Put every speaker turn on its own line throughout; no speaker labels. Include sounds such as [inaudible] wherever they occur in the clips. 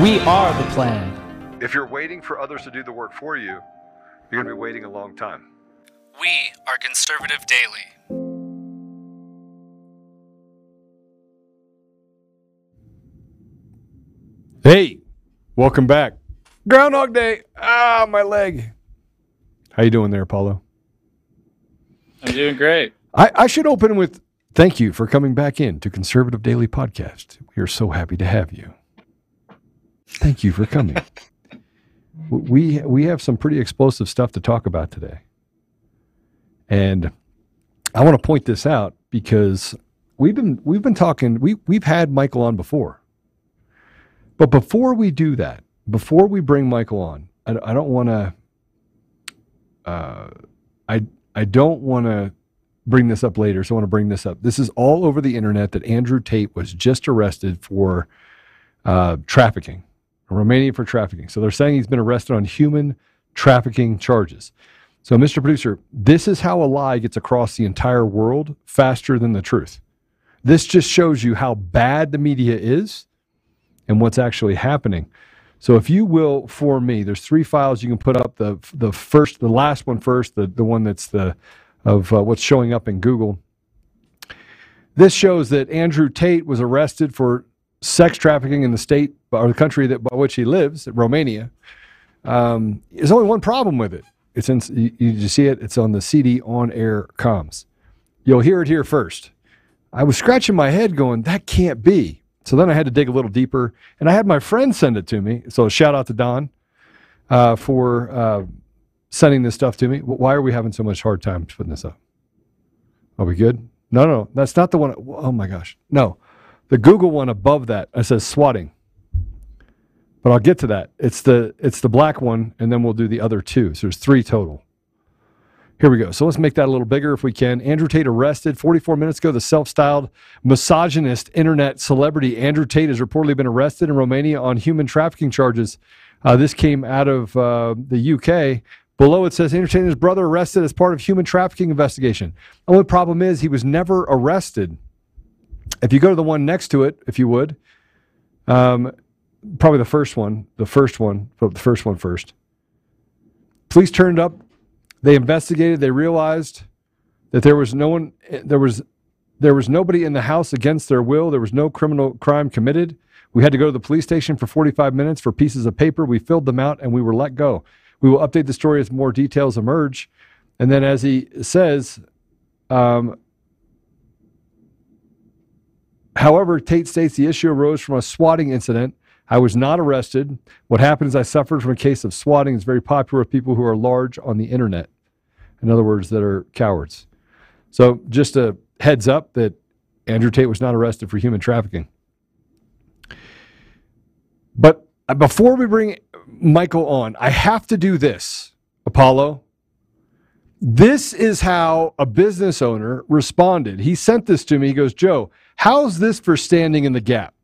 We are the plan.
If you're waiting for others to do the work for you, you're going to be waiting a long time.
We are Conservative Daily.
Hey, welcome back. Groundhog Day. Ah, my leg. How you doing there, Apollo?
I'm doing great.
I, I should open with thank you for coming back in to Conservative Daily Podcast. We are so happy to have you. Thank you for coming. [laughs] we we have some pretty explosive stuff to talk about today. And I want to point this out because we've been we've been talking we we've had Michael on before. But before we do that, before we bring Michael on, I, I don't want to uh, I I don't want to bring this up later, so I want to bring this up. This is all over the internet that Andrew Tate was just arrested for uh, trafficking, Romania for trafficking. So they're saying he's been arrested on human trafficking charges. So, Mr. Producer, this is how a lie gets across the entire world faster than the truth. This just shows you how bad the media is and what's actually happening. So if you will, for me, there's three files you can put up. The the first, the last one first, the the one that's the of uh, what's showing up in Google. This shows that Andrew Tate was arrested for sex trafficking in the state or the country that by which he lives, Romania. Um, there's only one problem with it. It's in you, you see it. It's on the CD on air comms. You'll hear it here first. I was scratching my head, going, "That can't be." So then I had to dig a little deeper, and I had my friend send it to me. So shout out to Don uh, for uh, sending this stuff to me. Why are we having so much hard time putting this up? Are we good? No, no, that's not the one. Oh my gosh, no, the Google one above that. It says swatting, but I'll get to that. It's the it's the black one, and then we'll do the other two. So there's three total. Here we go. So let's make that a little bigger if we can. Andrew Tate arrested 44 minutes ago. The self styled misogynist internet celebrity Andrew Tate has reportedly been arrested in Romania on human trafficking charges. Uh, this came out of uh, the UK. Below it says his brother arrested as part of human trafficking investigation. Only problem is he was never arrested. If you go to the one next to it, if you would, um, probably the first one, the first one, but the first one first. Police turned up they investigated. They realized that there was no one. There was there was nobody in the house against their will. There was no criminal crime committed. We had to go to the police station for 45 minutes for pieces of paper. We filled them out and we were let go. We will update the story as more details emerge. And then, as he says, um, however, Tate states the issue arose from a swatting incident. I was not arrested. What happened is I suffered from a case of swatting. It's very popular with people who are large on the internet. In other words, that are cowards. So, just a heads up that Andrew Tate was not arrested for human trafficking. But uh, before we bring Michael on, I have to do this, Apollo. This is how a business owner responded. He sent this to me. He goes, Joe, how's this for standing in the gap?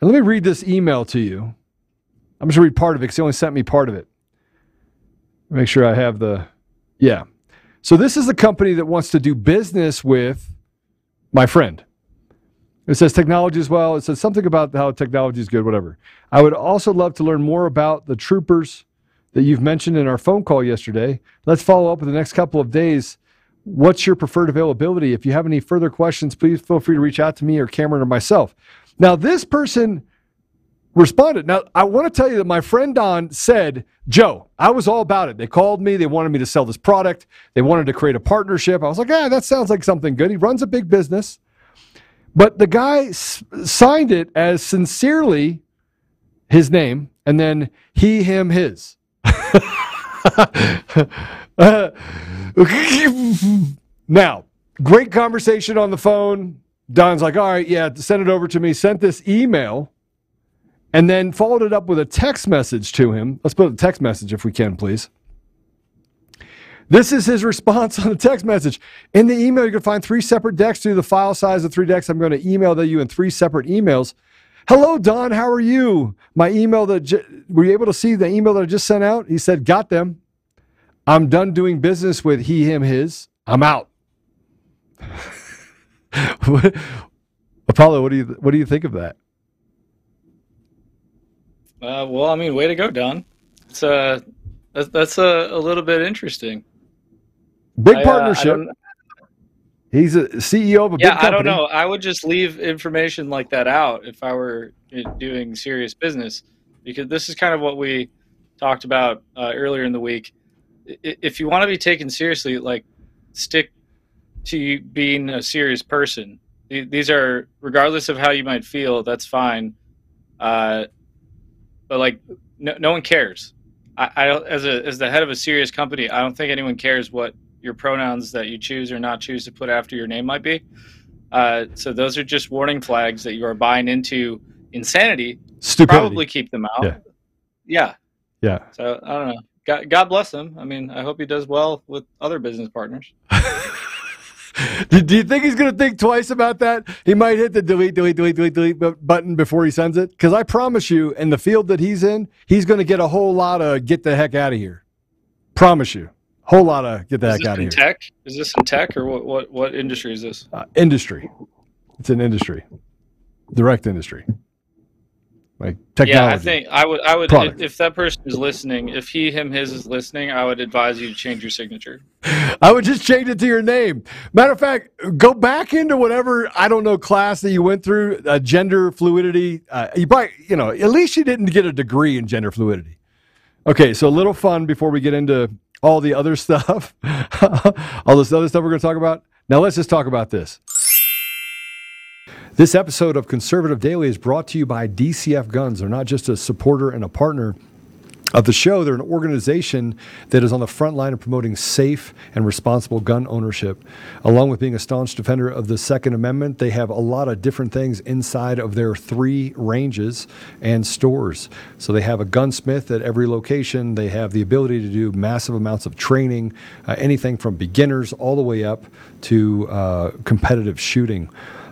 And let me read this email to you. I'm just going to read part of it because he only sent me part of it. Make sure I have the yeah. So this is a company that wants to do business with my friend. It says technology as well. It says something about how technology is good, whatever. I would also love to learn more about the troopers that you've mentioned in our phone call yesterday. Let's follow up in the next couple of days. What's your preferred availability? If you have any further questions, please feel free to reach out to me or Cameron or myself. Now, this person responded. Now, I want to tell you that my friend Don said, Joe, I was all about it. They called me. They wanted me to sell this product. They wanted to create a partnership. I was like, ah, that sounds like something good. He runs a big business. But the guy s- signed it as sincerely his name and then he, him, his. [laughs] now, great conversation on the phone. Don's like, all right, yeah, send it over to me. Sent this email and then followed it up with a text message to him. Let's put a text message if we can, please. This is his response [laughs] on the text message. In the email, you can find three separate decks due to the file size of three decks. I'm going to email that you in three separate emails. Hello, Don. How are you? My email that j- were you able to see the email that I just sent out? He said, "Got them. I'm done doing business with he, him, his. I'm out." [laughs] [laughs] Apollo, what do you what do you think of that?
Uh, well, I mean, way to go, Don. It's uh, that's, that's a, a little bit interesting.
Big
I, uh,
partnership.
Uh,
He's a CEO of a
yeah,
big company.
I don't know. I would just leave information like that out if I were eh, doing serious business, because this is kind of what we talked about uh, earlier in the week. If you want to be taken seriously, like stick to being a serious person. These are, regardless of how you might feel, that's fine. Uh, but like, no, no one cares. I, I as a as the head of a serious company, I don't think anyone cares what your pronouns that you choose or not choose to put after your name might be. Uh, so those are just warning flags that you are buying into insanity.
Stupidity.
Probably keep them out.
Yeah.
Yeah.
yeah.
So I don't know. God, God bless him. I mean, I hope he does well with other business partners. [laughs] [laughs]
do, do, you think he's going to think twice about that? He might hit the delete, delete, delete, delete, delete button before he sends it. Because I promise you, in the field that he's in, he's going to get a whole lot of get the heck out of here. Promise you. Whole lot of get the
is
heck out of here.
Tech? Is this in tech or what? What, what industry is this?
Uh, industry. It's an industry. Direct industry like technology.
Yeah, I think I would. I would if, if, that person is listening, if he, him, his is listening, I would advise you to change your signature.
I would just change it to your name. Matter of fact, go back into whatever I don't know class that you went through, uh, gender fluidity. Uh, you probably, you know, at least you didn't get a degree in gender fluidity. Okay, so a little fun before we get into all the other [laughs] stuff, all this other stuff we're going to talk about. Now let's just talk about this. This episode of Conservative Daily is brought to you by DCF Guns. They're not just a supporter and a partner of the show, they're an organization that is on the front line of promoting safe and responsible gun ownership. Along with being a staunch defender of the Second Amendment, they have a lot of different things inside of their three ranges and stores. So they have a gunsmith at every location, they have the ability to do massive amounts of training, uh, anything from beginners all the way up to uh, competitive shooting.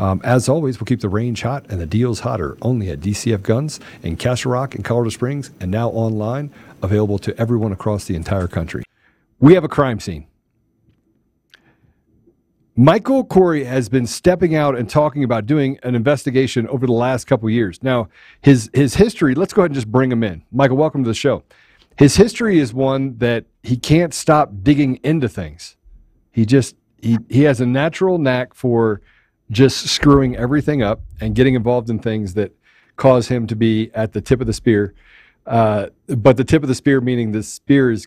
Um, as always, we'll keep the range hot and the deals hotter only at DCF Guns in Castle Rock and Colorado Springs, and now online, available to everyone across the entire country. We have a crime scene. Michael Khoury has been stepping out and talking about doing an investigation over the last couple years. Now, his his history, let's go ahead and just bring him in. Michael, welcome to the show. His history is one that he can't stop digging into things. He just he he has a natural knack for just screwing everything up and getting involved in things that cause him to be at the tip of the spear. Uh, but the tip of the spear, meaning the spear's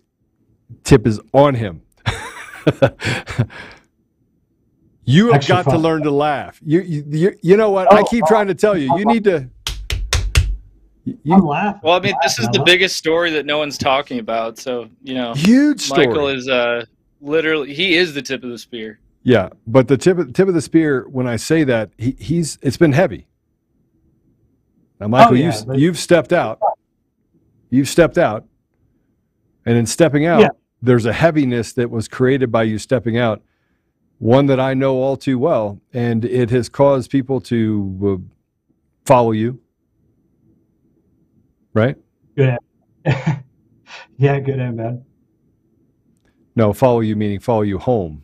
tip is on him. [laughs] you have got
fun.
to learn to laugh. You, you, you, you know what? Oh, I keep trying to tell you, you need to. You,
I'm laughing.
Well, I mean, this is the biggest story that no one's talking about. So, you know,
huge story.
Michael is uh, literally, he is the tip of the spear.
Yeah, but the tip of, tip of the spear. When I say that, he, he's it's been heavy. Now, Michael,
Oh, yeah,
you
but-
you've stepped out. You've stepped out, and in stepping out,
Yeah.
there's a heaviness that was created by you stepping out. One that I know all too well, and it has caused people to uh, follow you. Right?
Good. [laughs] yeah, good and bad.
No, follow you meaning follow you home.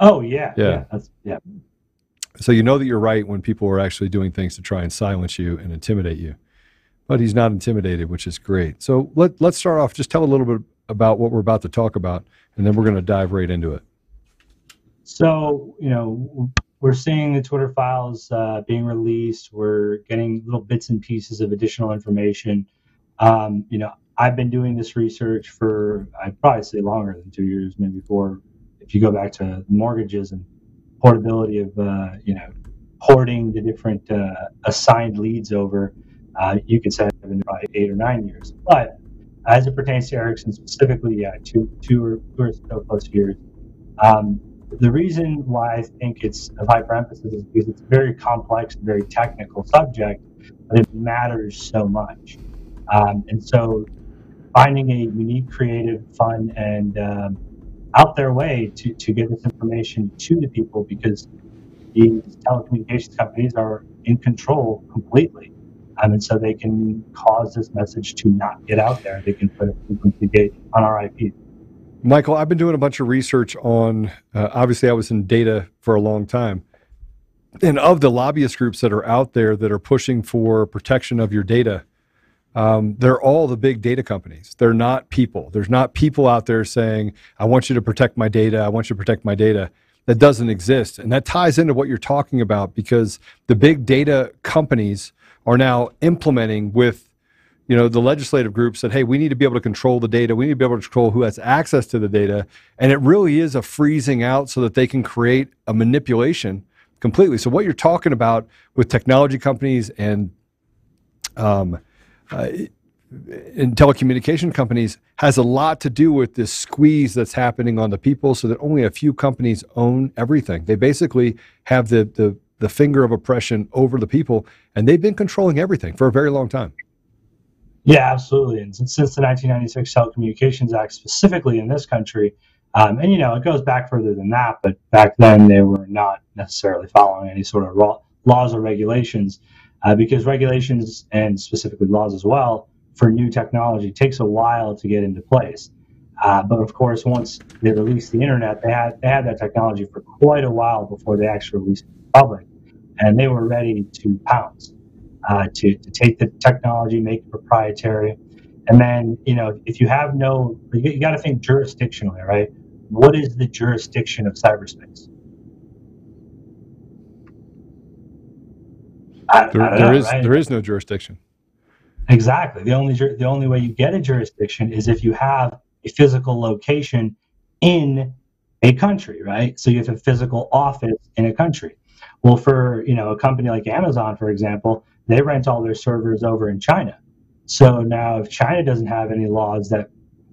Oh yeah,
Yeah.
that's yeah.
So you know that you're right when people are actually doing things to try and silence you and intimidate you. But he's not intimidated, which is great. So let, let's start off. Just tell a little bit about what we're about to talk about, and then we're going to dive right into it.
So, you know, we're seeing the Twitter files uh, being released. We're getting little bits and pieces of additional information. Um, you know, I've been doing this research for, I'd probably say longer than two years, maybe four, if you go back to mortgages and portability of, uh, you know, porting the different uh, assigned leads over. Uh, you could say I've been probably eight or nine years. But as it pertains to Ericsson specifically, yeah, two, two or two or so plus years. Um, the reason why I think it's of hyper emphasis is because it's a very complex, very technical subject, but it matters so much. Um, and so, finding a unique, creative, fun, and um, out there way to, to get this information to the people because these telecommunications companies are in control completely. Um, and so they can cause this message to not get out there. They can put a frequency gate on our IP.
Michael, I've been doing a bunch of research on, uh, obviously, I was in data for a long time. And of the lobbyist groups that are out there that are pushing for protection of your data, um, they're all the big data companies. They're not people. There's not people out there saying, I want you to protect my data. I want you to protect my data. That doesn't exist. And that ties into what you're talking about because the big data companies are now implementing with you know the legislative group said hey we need to be able to control the data we need to be able to control who has access to the data and it really is a freezing out so that they can create a manipulation completely so what you're talking about with technology companies and um, uh, in telecommunication companies has a lot to do with this squeeze that's happening on the people so that only a few companies own everything. They basically have the the the finger of oppression over the people and they've been controlling everything for a very long time.
Yeah, absolutely. And since, since the 1996 Telecommunications Act, specifically in this country, um, and you know, it goes back further than that, but back then they were not necessarily following any sort of laws or regulations, uh, because regulations and specifically laws as well for new technology takes a while to get into place. Uh, but of course, once they released the internet, they had they had that technology for quite a while before they actually released it to the public, and they were ready to pounce uh, to, to take the technology, make it proprietary. And then, you know, if you have no, you, you got to think jurisdictionally, right? What is the jurisdiction of cyberspace? I,
There,
I don't
there
know,
is
right?
there is no jurisdiction.
Exactly. The only the only way you get a jurisdiction is if you have a physical location in a country, right? So you have a physical office in a country. Well, for you know a company like Amazon, for example, they rent all their servers over in China. So now, if China doesn't have any laws that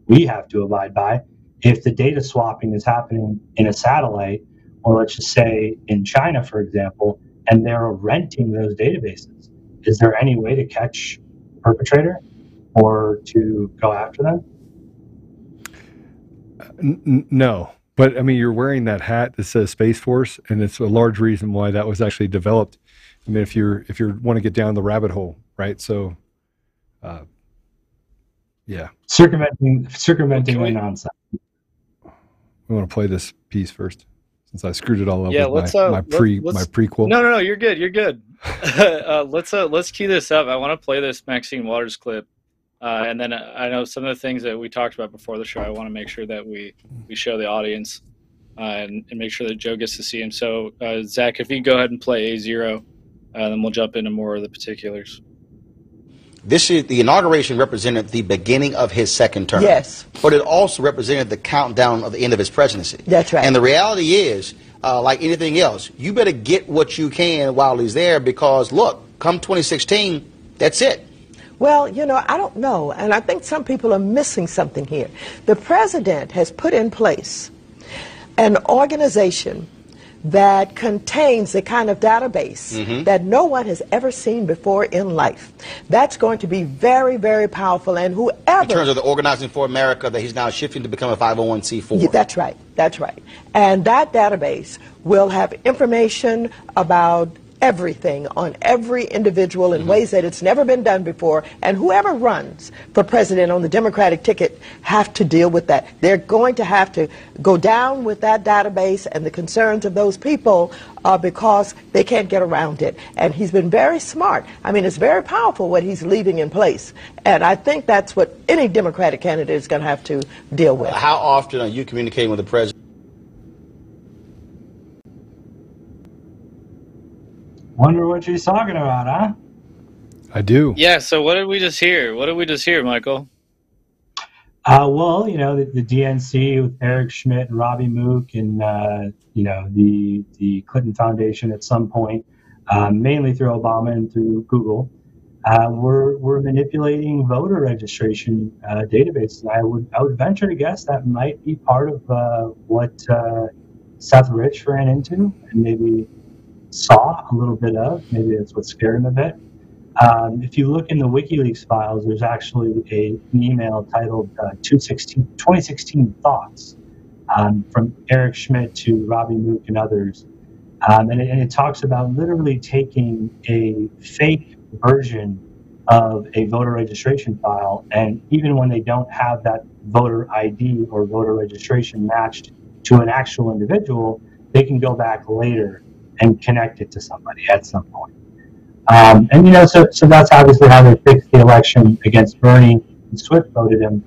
we have to abide by, if the data swapping is happening in a satellite, or let's just say in China, for example, and they're renting those databases, is there any way to catch the perpetrator or to go after them?
N- n- no, but I mean, you're wearing that hat that says Space Force, and it's a large reason why that was actually developed. I mean, if you're if you want to get down the rabbit hole, right? So, uh, yeah,
Circumventing circumventing
Can we-
nonsense.
we want to play this piece first, since I screwed it all up
Yeah,
with
let's,
my,
uh,
my pre my prequel.
No, no, no. You're good. You're good. [laughs] [laughs] uh, let's uh, let's key this up. I want to play this Maxine Waters clip, uh, and then uh, I know some of the things that we talked about before the show. I want to make sure that we we show the audience uh, and, and make sure that Joe gets to see him. So, uh, Zach, if you go ahead and play A zero, uh, then we'll jump into more of the particulars.
This is the inauguration represented the beginning of his second term.
Yes.
But it also represented the countdown of the end of his presidency.
That's right.
And the reality is, uh, like anything else, you better get what you can while he's there because look, come 2016, That's it.
Well, you know, I don't know, and I think some people are missing something here. The president has put in place an organization that contains the kind of database
Mhm.
that no one has ever seen before in life. That's going to be very, very powerful, and whoever.
In terms of the Organizing for America, that he's now shifting to become a 501c4.
Yeah, that's right. That's right. And that database will have information about everything on every individual in ways that it's never been done before. And whoever runs for president on the Democratic ticket have to deal with that. They're going to have to go down with that database and the concerns of those people uh, because they can't get around it. And he's been very smart. I mean, it's very powerful what he's leaving in place. And I think that's what any Democratic candidate is going to have to deal with.
How often are you communicating with the president?
Wonder what she's talking about, huh?
I do.
Yeah. So what did we just hear? What did we just hear, Michael?
Uh, well, you know, the, the DNC with Eric Schmidt and Robbie Mook and, uh, you know, the, the Clinton Foundation at some point, uh, mainly through Obama and through Google, uh, we're, we're manipulating voter registration uh, databases. And I would, I would venture to guess that might be part of uh, what uh, Seth Rich ran into and maybe saw a little bit of. Maybe that's what scared him a bit. Um, if you look in the WikiLeaks files, there's actually a, an email titled uh, 216, 2016 Thoughts um, from Eric Schmidt to Robbie Mook and others. Um, and, it, and it talks about literally taking a fake version of a voter registration file, and even when they don't have that voter ID or voter registration matched to an actual individual, they can go back later and connect it to somebody at some point. Um, and you know, so so that's obviously how they fixed the election against Bernie. And Swift voted him,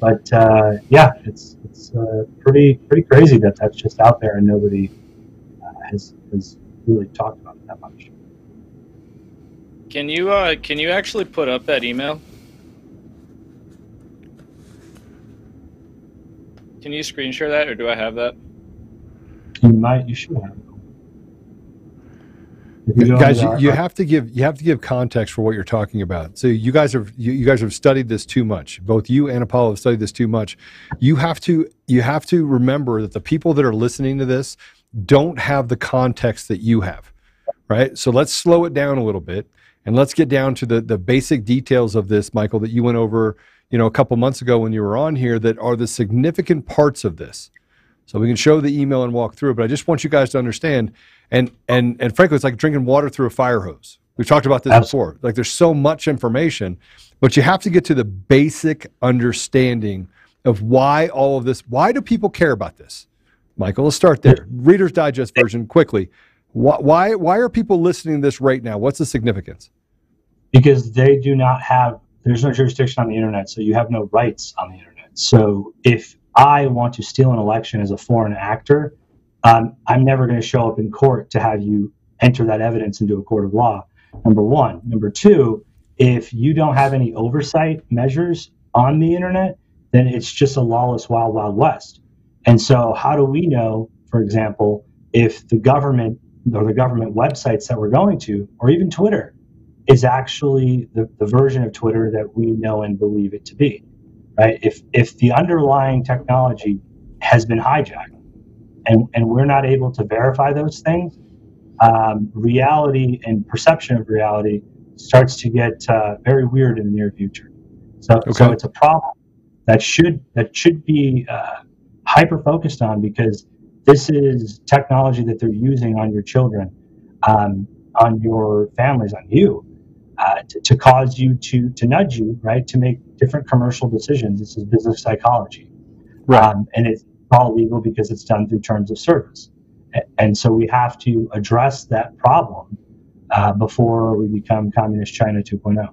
but uh, yeah, it's it's uh, pretty pretty crazy that that's just out there and nobody uh, has has really talked about it that much.
Can you uh, can you actually put up that email? Can you screen share that, or do I have that?
You might, you should have. You
guys you, you have to give you have to give context for what you're talking about so you guys have you, you guys have studied this too much both you and apollo have studied this too much you have to you have to remember that the people that are listening to this don't have the context that you have right so let's slow it down a little bit and let's get down to the the basic details of this michael that you went over you know a couple months ago when you were on here that are the significant parts of this so we can show the email and walk through it. But I just want you guys to understand. And and and frankly, it's like drinking water through a fire hose. We've talked about this before. Like there's so much information, but you have to get to the basic understanding of why all of this. Why do people care about this? Michael, let's start there. Reader's Digest version quickly. Why why, why are people listening to this right now? What's the significance?
because they do not have there's no jurisdiction on the internet so you have no rights on the internet so if i want to steal an election as a foreign actor um, i'm never going to show up in court to have you enter that evidence into a court of law number one number two if you don't have any oversight measures on the internet then it's just a lawless wild wild west and so how do we know for example if the government or the government websites that we're going to or even twitter is actually the, the version of Twitter that we know and believe it to be, right? If if the underlying technology has been hijacked, and and we're not able to verify those things, um, reality and perception of reality starts to get uh, very weird in the near future. So so it's a problem that should that should be uh, hyper focused on because this is technology that they're using on your children, um, on your families, on you uh, to, to cause you to to nudge you right to make different commercial decisions. This is business psychology, um, and it's all legal because it's done through terms of service. And so we have to address that problem uh, before we become communist China oh. 2.0.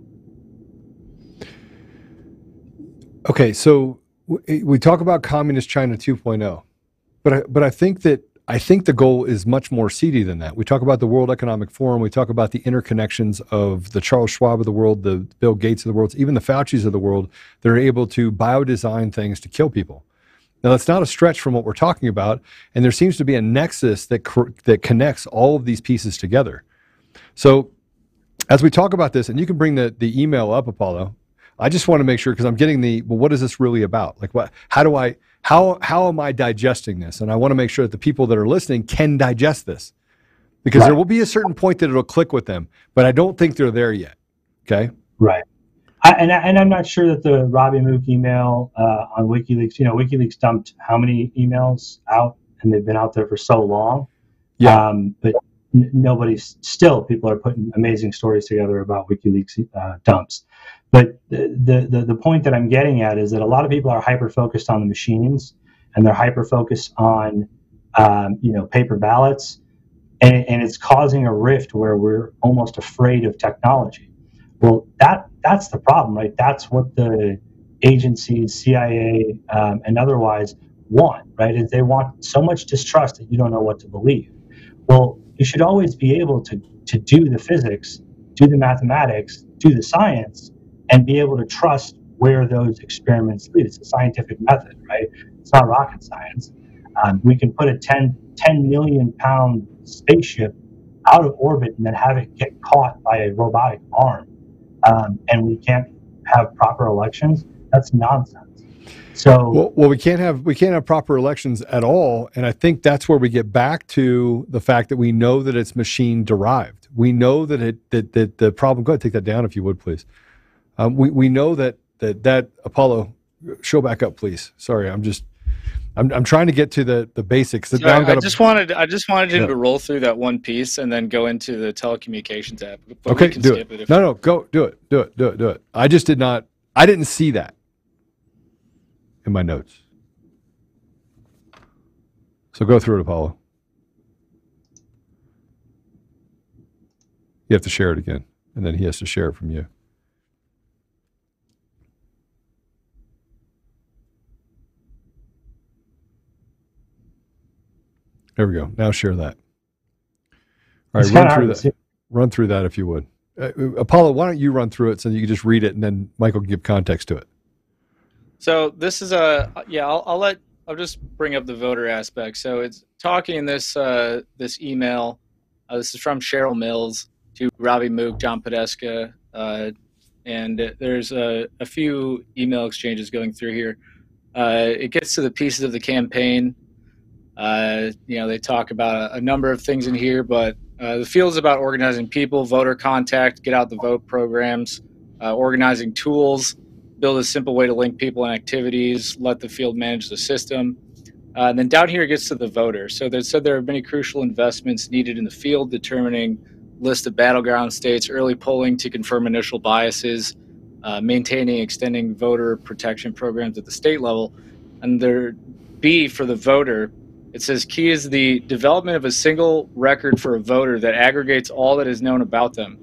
Okay, so we, we talk about communist China 2.0, but I, but I think that I think the goal is much more seedy than that. We talk about the World Economic Forum, we talk about the interconnections of the Charles Schwab of the world, the Bill Gates of the world, even the Fauci's of the world. They're able to biodesign things to kill people. Now that's not a stretch from what we're talking about, and there seems to be a nexus that cor- that connects all of these pieces together. So as we talk about this, and you can bring the the email up, Apollo. I just want to make sure because I'm getting the well, what is this really about? Like, what? How do I? How how am I digesting this? And I want to make sure that the people that are listening can digest this because
Right.
there will be a certain point that it'll click with them, but I don't think they're there yet. Okay.
Right. I, and, I- and I'm not sure that the Robbie Mook email uh, on WikiLeaks, you know, WikiLeaks dumped how many emails out and they've been out there for so long.
Yeah.
Um, but n- nobody's still, people are putting amazing stories together about WikiLeaks uh, dumps. But the, the, the, point that I'm getting at is that a lot of people are hyper focused on the machines and they're hyper focused on, um, you know, paper ballots. And, and it's causing a rift where we're almost afraid of technology. Well, that that's the problem, right? That's what the agencies, CIA, um, and otherwise want, right? Is they want so much distrust that you don't know what to believe. Well, you should always be able to to do the physics, do the mathematics, do the science, and be able to trust where those experiments lead. It's a scientific method, right? It's not rocket science. Um, we can put a 10, 10 million pound spaceship out of orbit and then have it get caught by a robotic arm um, and we can't have proper elections. That's nonsense. So
Well, well, we can't have we can't have proper elections at all, and I think that's where we get back to the fact that we know that it's machine derived. We know that it that, that the problem. Go ahead, take that down if you would, please. Um, we we know that that that Apollo show back up, please. Sorry, I'm just I'm I'm trying to get to the the basics. The-
So I, I just wanted I just wanted him
Yeah.
to roll through that one piece and then go into the telecommunications app.
Okay,
can
do
skip
it.
if
No, no, go do it, do it, do it, do it. I just did not. I didn't see that in my notes. So go through it, Apollo. You have to share it again, and then he has to share it from you. There we go. Now share that. All
It's
right, run through
hard
that. Run through that if you would. Uh, Apollo, why don't you run through it so you can just read it, and then Michael can give context to it.
So this is a yeah. I'll, I'll let I'll just bring up the voter aspect. So it's talking in this uh, this email. Uh, this is from Cheryl Mills to Robbie Mook, John Podesta, uh, and there's a, a few email exchanges going through here. Uh, it gets to the pieces of the campaign. Uh, you know, they talk about a, a number of things in here, but uh, the field is about organizing people, voter contact, get out the vote programs, uh, organizing tools, build a simple way to link people and activities, let the field manage the system. Uh, and then down here it gets to the voter. So they said there are many crucial investments needed in the field, determining list of battleground states, early polling to confirm initial biases, uh, maintaining, extending voter protection programs at the state level. And there, B for the voter, it says key is the development of a single record for a voter that aggregates all that is known about them.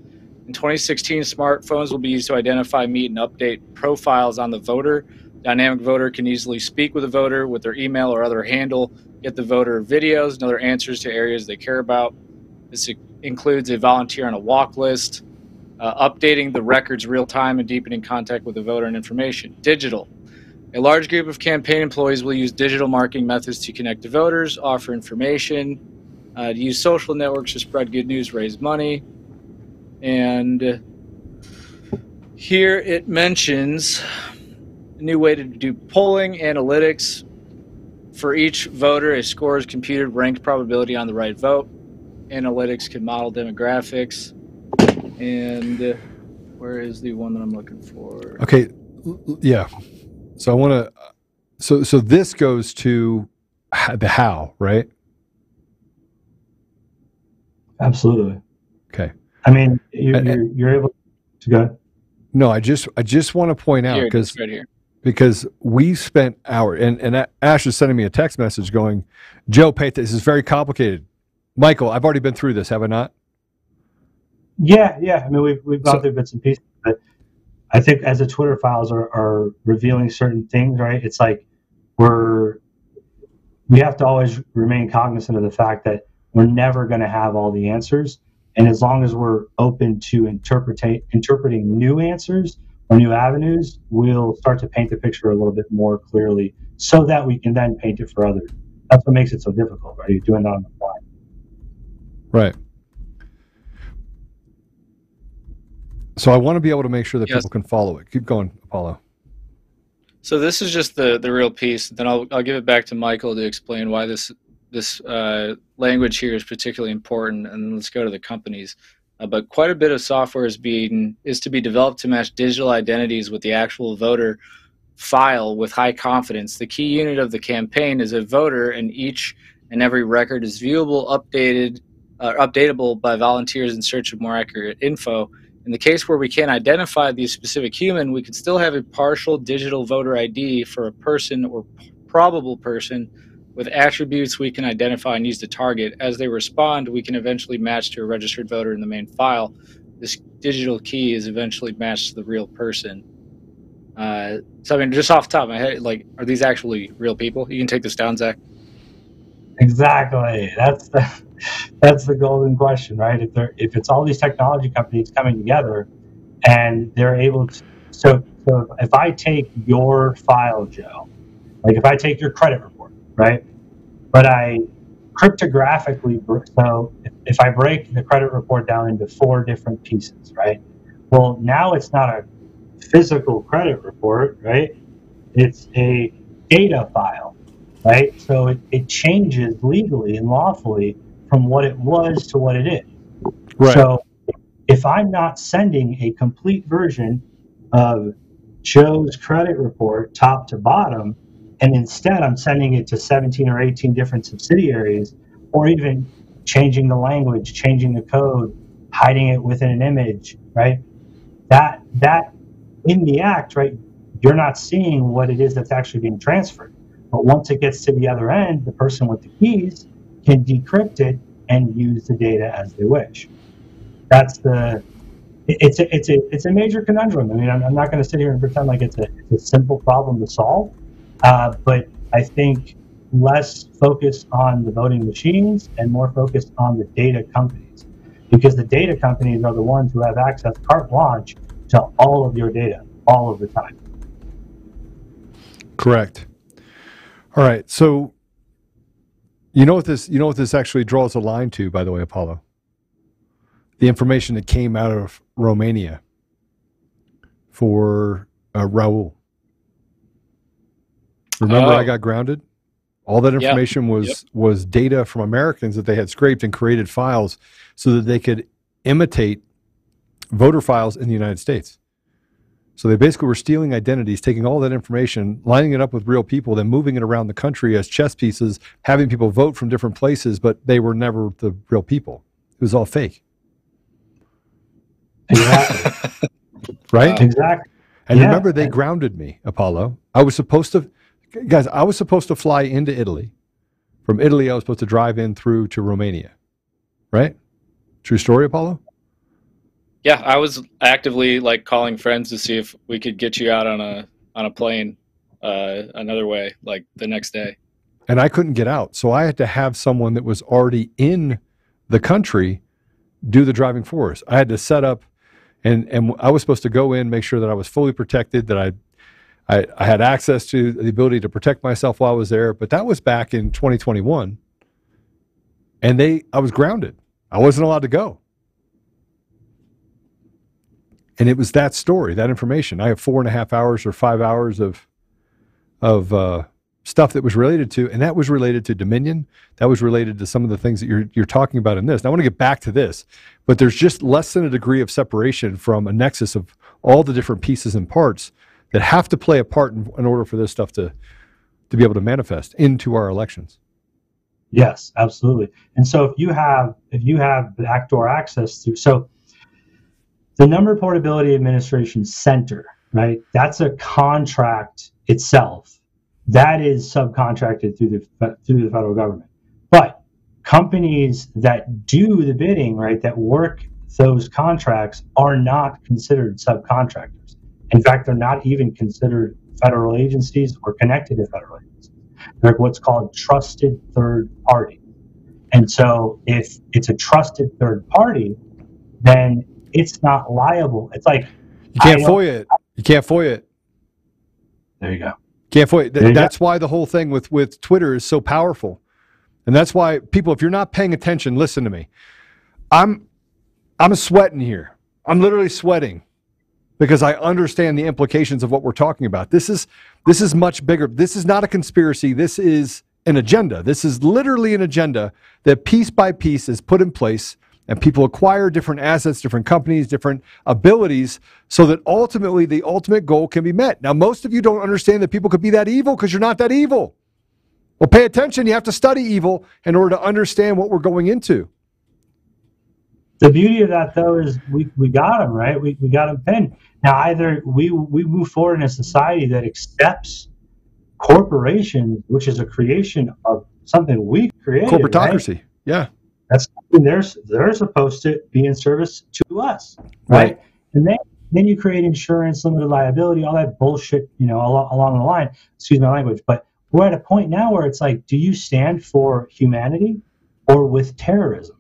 In 2016, smartphones will be used to identify, meet, and update profiles on the voter. Dynamic voter can easily speak with a voter with their email or other handle, get the voter videos and other answers to areas they care about. This includes a volunteer on a walk list, uh, updating the records real time, and deepening contact with the voter and information. Digital. A large group of campaign employees will use digital marketing methods to connect to voters, offer information, uh, use social networks to spread good news, raise money. And here it mentions a new way to do polling analytics. For each voter, a score is computed, ranked probability on the right vote. Analytics can model demographics. And where is the one that I'm looking for?
Okay, yeah. So I want to. So so this goes to the how, right?
absolutely.
Okay.
I mean, you're,
And-
you're, you're able to go.
No, I just I just want to point out because
right
because we spent hours and and A- Ash is sending me a text message going, Joe, pay att- this is very complicated. Michael, I've already been through this, have I not?
Yeah, yeah. I mean, we've we've gone
So-
through bits and pieces, but I think as the Twitter files are, are revealing certain things, right? It's like we're we have to always remain cognizant of the fact that we're never going to have all the answers, and as long as we're open to interpretate interpreting new answers or new avenues, we'll start to paint the picture a little bit more clearly, so that we can then paint it for others. That's what makes it so difficult, right? You're doing that on the fly.
Right. So I want to be able to make sure that
Yes.
people can follow it. Keep going, Apollo.
So this is just the the real piece. Then I'll I'll give it back to Michael to explain why this this uh, language here is particularly important, and let's go to the companies. Uh, but quite a bit of software is being is to be developed to match digital identities with the actual voter file with high confidence. The key unit of the campaign is a voter, and each and every record is viewable, updated, uh, updatable by volunteers in search of more accurate info. In the case where we can't identify the specific human, we could still have a partial digital voter ID for a person or probable person with attributes we can identify and use to target. As they respond, we can eventually match to a registered voter in the main file. This digital key is eventually matched to the real person. Uh, so, I mean, just off the top of my head, like, are these actually real people? You can take this down, Zach.
Exactly. That's the [laughs] that's the golden question, right? If they're if it's all these technology companies coming together and they're able to so so if I take your file, Joe, like if I take your credit report, right? But I cryptographically so if I break the credit report down into four different pieces, right? Well, now it's not a physical credit report, right? It's a data file right? So it, it changes legally and lawfully from what it was to what it is.
Right.
So if I'm not sending a complete version of Joe's credit report top to bottom, and instead I'm sending it to 17 or 18 different subsidiaries, or even changing the language, changing the code, hiding it within an image, right? That that in the act, right, you're not seeing what it is that's actually being transferred. But once it gets to the other end, the person with the keys can decrypt it and use the data as they wish. That's the it's a, it's a it's a major conundrum. I mean, I'm, I'm not going to sit here and pretend like it's a, it's a simple problem to solve, uh, but I think less focus on the voting machines and more focus on the data companies, because the data companies are the ones who have access carte blanche to all of your data all of the time.
Correct. All right. So you know what this you know what this actually draws a line to, by the way, Apollo? The information that came out of Romania for uh, Raul. Remember,
Oh.
I got grounded. All that
Yeah.
information was
Yep.
was data from Americans that they had scraped and created files so that they could imitate voter files in the United States. So they basically were stealing identities, taking all that information, lining it up with real people, then moving it around the country as chess pieces, having people vote from different places, but they were never the real people. It was all fake,
Exactly. [laughs]
right?
Uh, exactly.
And
Yeah.
remember, they grounded me, Apollo. I was supposed to, guys, I was supposed to fly into Italy. From Italy, I was supposed to drive in through to Romania, right? True story, Apollo?
Yeah, I was actively like calling friends to see if we could get you out on a on a plane uh, another way, like the next day.
and I couldn't get out. So I had to have someone that was already in the country do the driving for us. I had to set up, and and I was supposed to go in, make sure that I was fully protected, that I. I, I had access to the ability to protect myself while I was there, but that was back in 2021. And they, I was grounded. I wasn't allowed to go. And it was that story, that information. I have four and a half hours or five hours of, of uh, stuff that was related to, and that was related to Dominion. That was related to some of the things that you're you're talking about in this. I want to get back to this, but there's just less than a degree of separation from a nexus of all the different pieces and parts that have to play a part in, in order for this stuff to to be able to manifest into our elections.
Yes, absolutely. And so if you have if you have backdoor access to so the number portability administration center, right? That's a contract itself. That is subcontracted through the through the federal government. But companies that do the bidding, right, that work those contracts are not considered subcontractors. In fact, they're not even considered federal agencies or connected to federal agencies. They're what's called trusted third party. And so if it's a trusted third party, then it's not liable. It's like
You can't
I
FOIA it. You can't FOIA it.
There you go.
Can't FOIA. it.
There you go.
That's why the whole thing with with Twitter is so powerful, and that's why people, if you're not paying attention, listen to me. I'm I'm sweating here. I'm literally sweating because I understand the implications of what we're talking about. This is this is much bigger. This is not a conspiracy. This is an agenda. This is literally an agenda that piece by piece is put in place and people acquire different assets, different companies, different abilities so that ultimately the ultimate goal can be met. Now, most of you don't understand that people could be that evil because you're not that evil. Well, pay attention. You have to study evil in order to understand what we're going into.
The beauty of that, though, is we, we got them, right? We, we got them pinned. Now, either we, we move forward in a society that accepts corporations, which is a creation of something we created.
Corporatocracy.
Right?
Yeah.
That's they're they're supposed to be in service to us, right? right? And then then you create insurance, limited liability, all that bullshit, you know, along, along the line. Excuse my language, but we're at a point now where it's like, do you stand for humanity or with terrorism?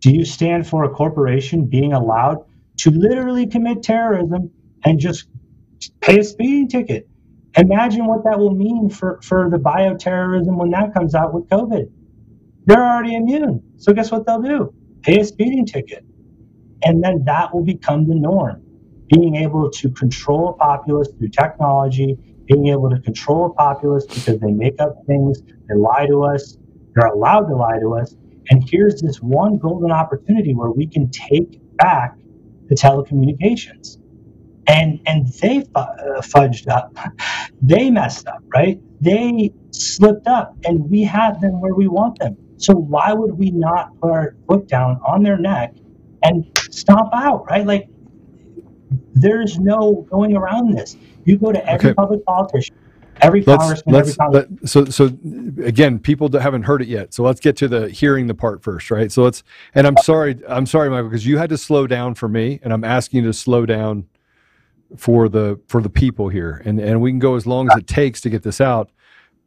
Do you stand for a corporation being allowed to literally commit terrorism and just pay a speeding ticket? Imagine what that will mean for, for the bioterrorism when that comes out with COVID. They're already immune. So guess what they'll do? Pay a speeding ticket. And then that will become the norm. Being able to control a populace through technology, being able to control a populace because they make up things, they lie to us, they're allowed to lie to us. And here's this one golden opportunity where we can take back the telecommunications. And and they uh, fudged up, [laughs] they messed up, right? They slipped up, and we have them where we want them. So why would we not put our foot down on their neck and stomp out, right? Like there's no going around this. You go to every okay. public politician, every let's, congressman, let's, every congressman.
Let, so, so again, people that haven't heard it yet. So let's get to the hearing the part first, right? So let's. And I'm sorry, I'm sorry, Michael, because you had to slow down for me, and I'm asking you to slow down for the for the people here, and and we can go as long as it takes to get this out.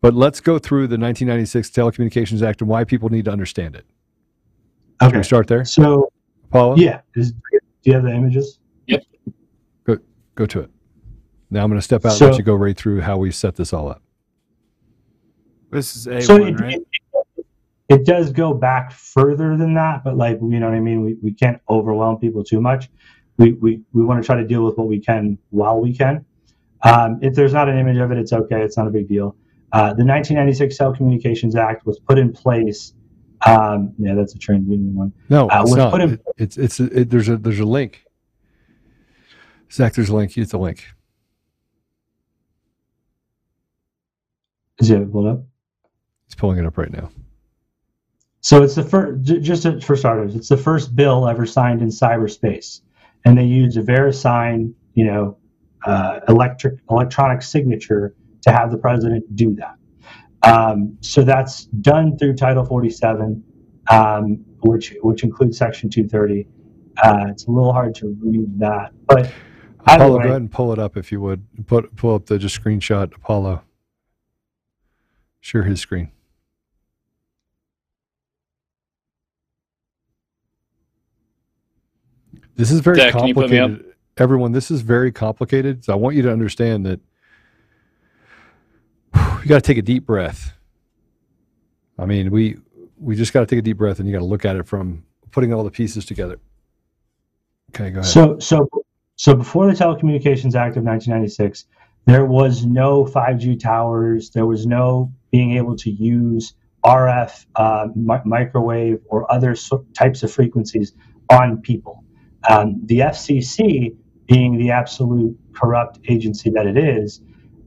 But let's go through the 1996 Telecommunications Act and why people need to understand it. Okay. Can we start there?
So,
Paula?
Yeah. Is, do you have the images?
Yep.
Go, go to it. Now I'm going to step out so, and let you go right through how we set this all up.
This is A1, so it,
right? It, it, does go back further than that, but like, you know what I mean? We, we can't overwhelm people too much. We, we, we want to try to deal with what we can while we can. Um, if there's not an image of it, it's okay. It's not a big deal. Uh, the 1996 Telecommunications Act was put in place. Um, yeah, that's a TransUnion one.
No, uh, it's not. In, it, it's it's it, there's a there's a link. Zach, there's a link. Use the link.
Is it pulled up?
He's pulling it up right now.
So it's the first, just for starters, it's the first bill ever signed in cyberspace, and they use a VeriSign, you know, uh, electric electronic signature to have the president do that. Um, so that's done through Title 47, um, which which includes Section 230. Uh, it's a little hard to read that, but
Apollo, way, go ahead and pull it up if you would. Put pull up the just screenshot Apollo. Share his screen. This is very Dad, complicated. Everyone, this is very complicated. So I want you to understand that you got to take a deep breath. I mean, we we just got to take a deep breath and you got to look at it from putting all the pieces together. Okay, go ahead.
So so so before the Telecommunications Act of 1996, there was no 5G towers. There was no being able to use RF, uh, mi- microwave, or other so- types of frequencies on people. Um, the FCC, being the absolute corrupt agency that it is,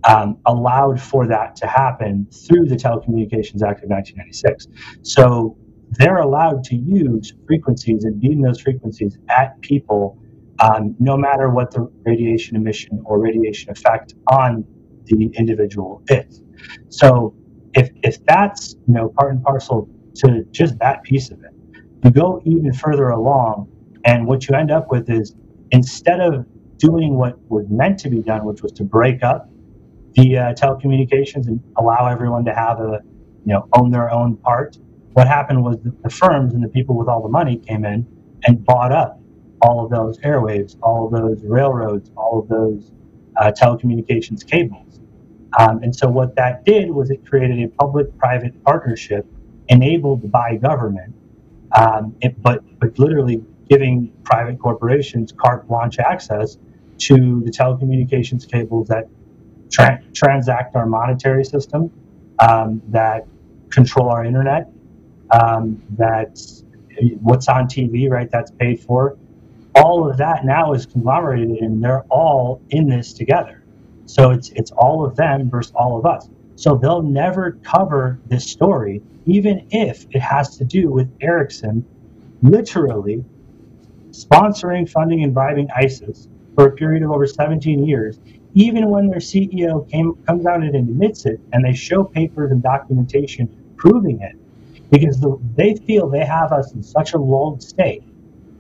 um, allowed for that to happen through the Telecommunications Act of 1996. So they're allowed to use frequencies and beam those frequencies at people, um, no matter what the radiation emission or radiation effect on the individual is. So if if that's you know part and parcel to just that piece of it, you go even further along, and what you end up with is instead of doing what was meant to be done, which was to break up uh, telecommunications and allow everyone to have a, you know, own their own part. What happened was the, the firms and the people with all the money came in and bought up all of those airwaves, all of those railroads, all of those uh, telecommunications cables. Um, and so what that did was it created a public-private partnership enabled by government, um, it, but, but literally giving private corporations carte blanche access to the telecommunications cables that tra- transact our monetary system, um, that control our internet, um, that what's on TV, right? That's paid for. All of that now is conglomerated, and they're all in this together. So it's it's all of them versus all of us. So they'll never cover this story, even if it has to do with Ericsson literally sponsoring, funding, and bribing ISIS for a period of over 17 years, even when their CEO came, comes out and admits it, and they show papers and documentation proving it, because the, they feel they have us in such a lulled state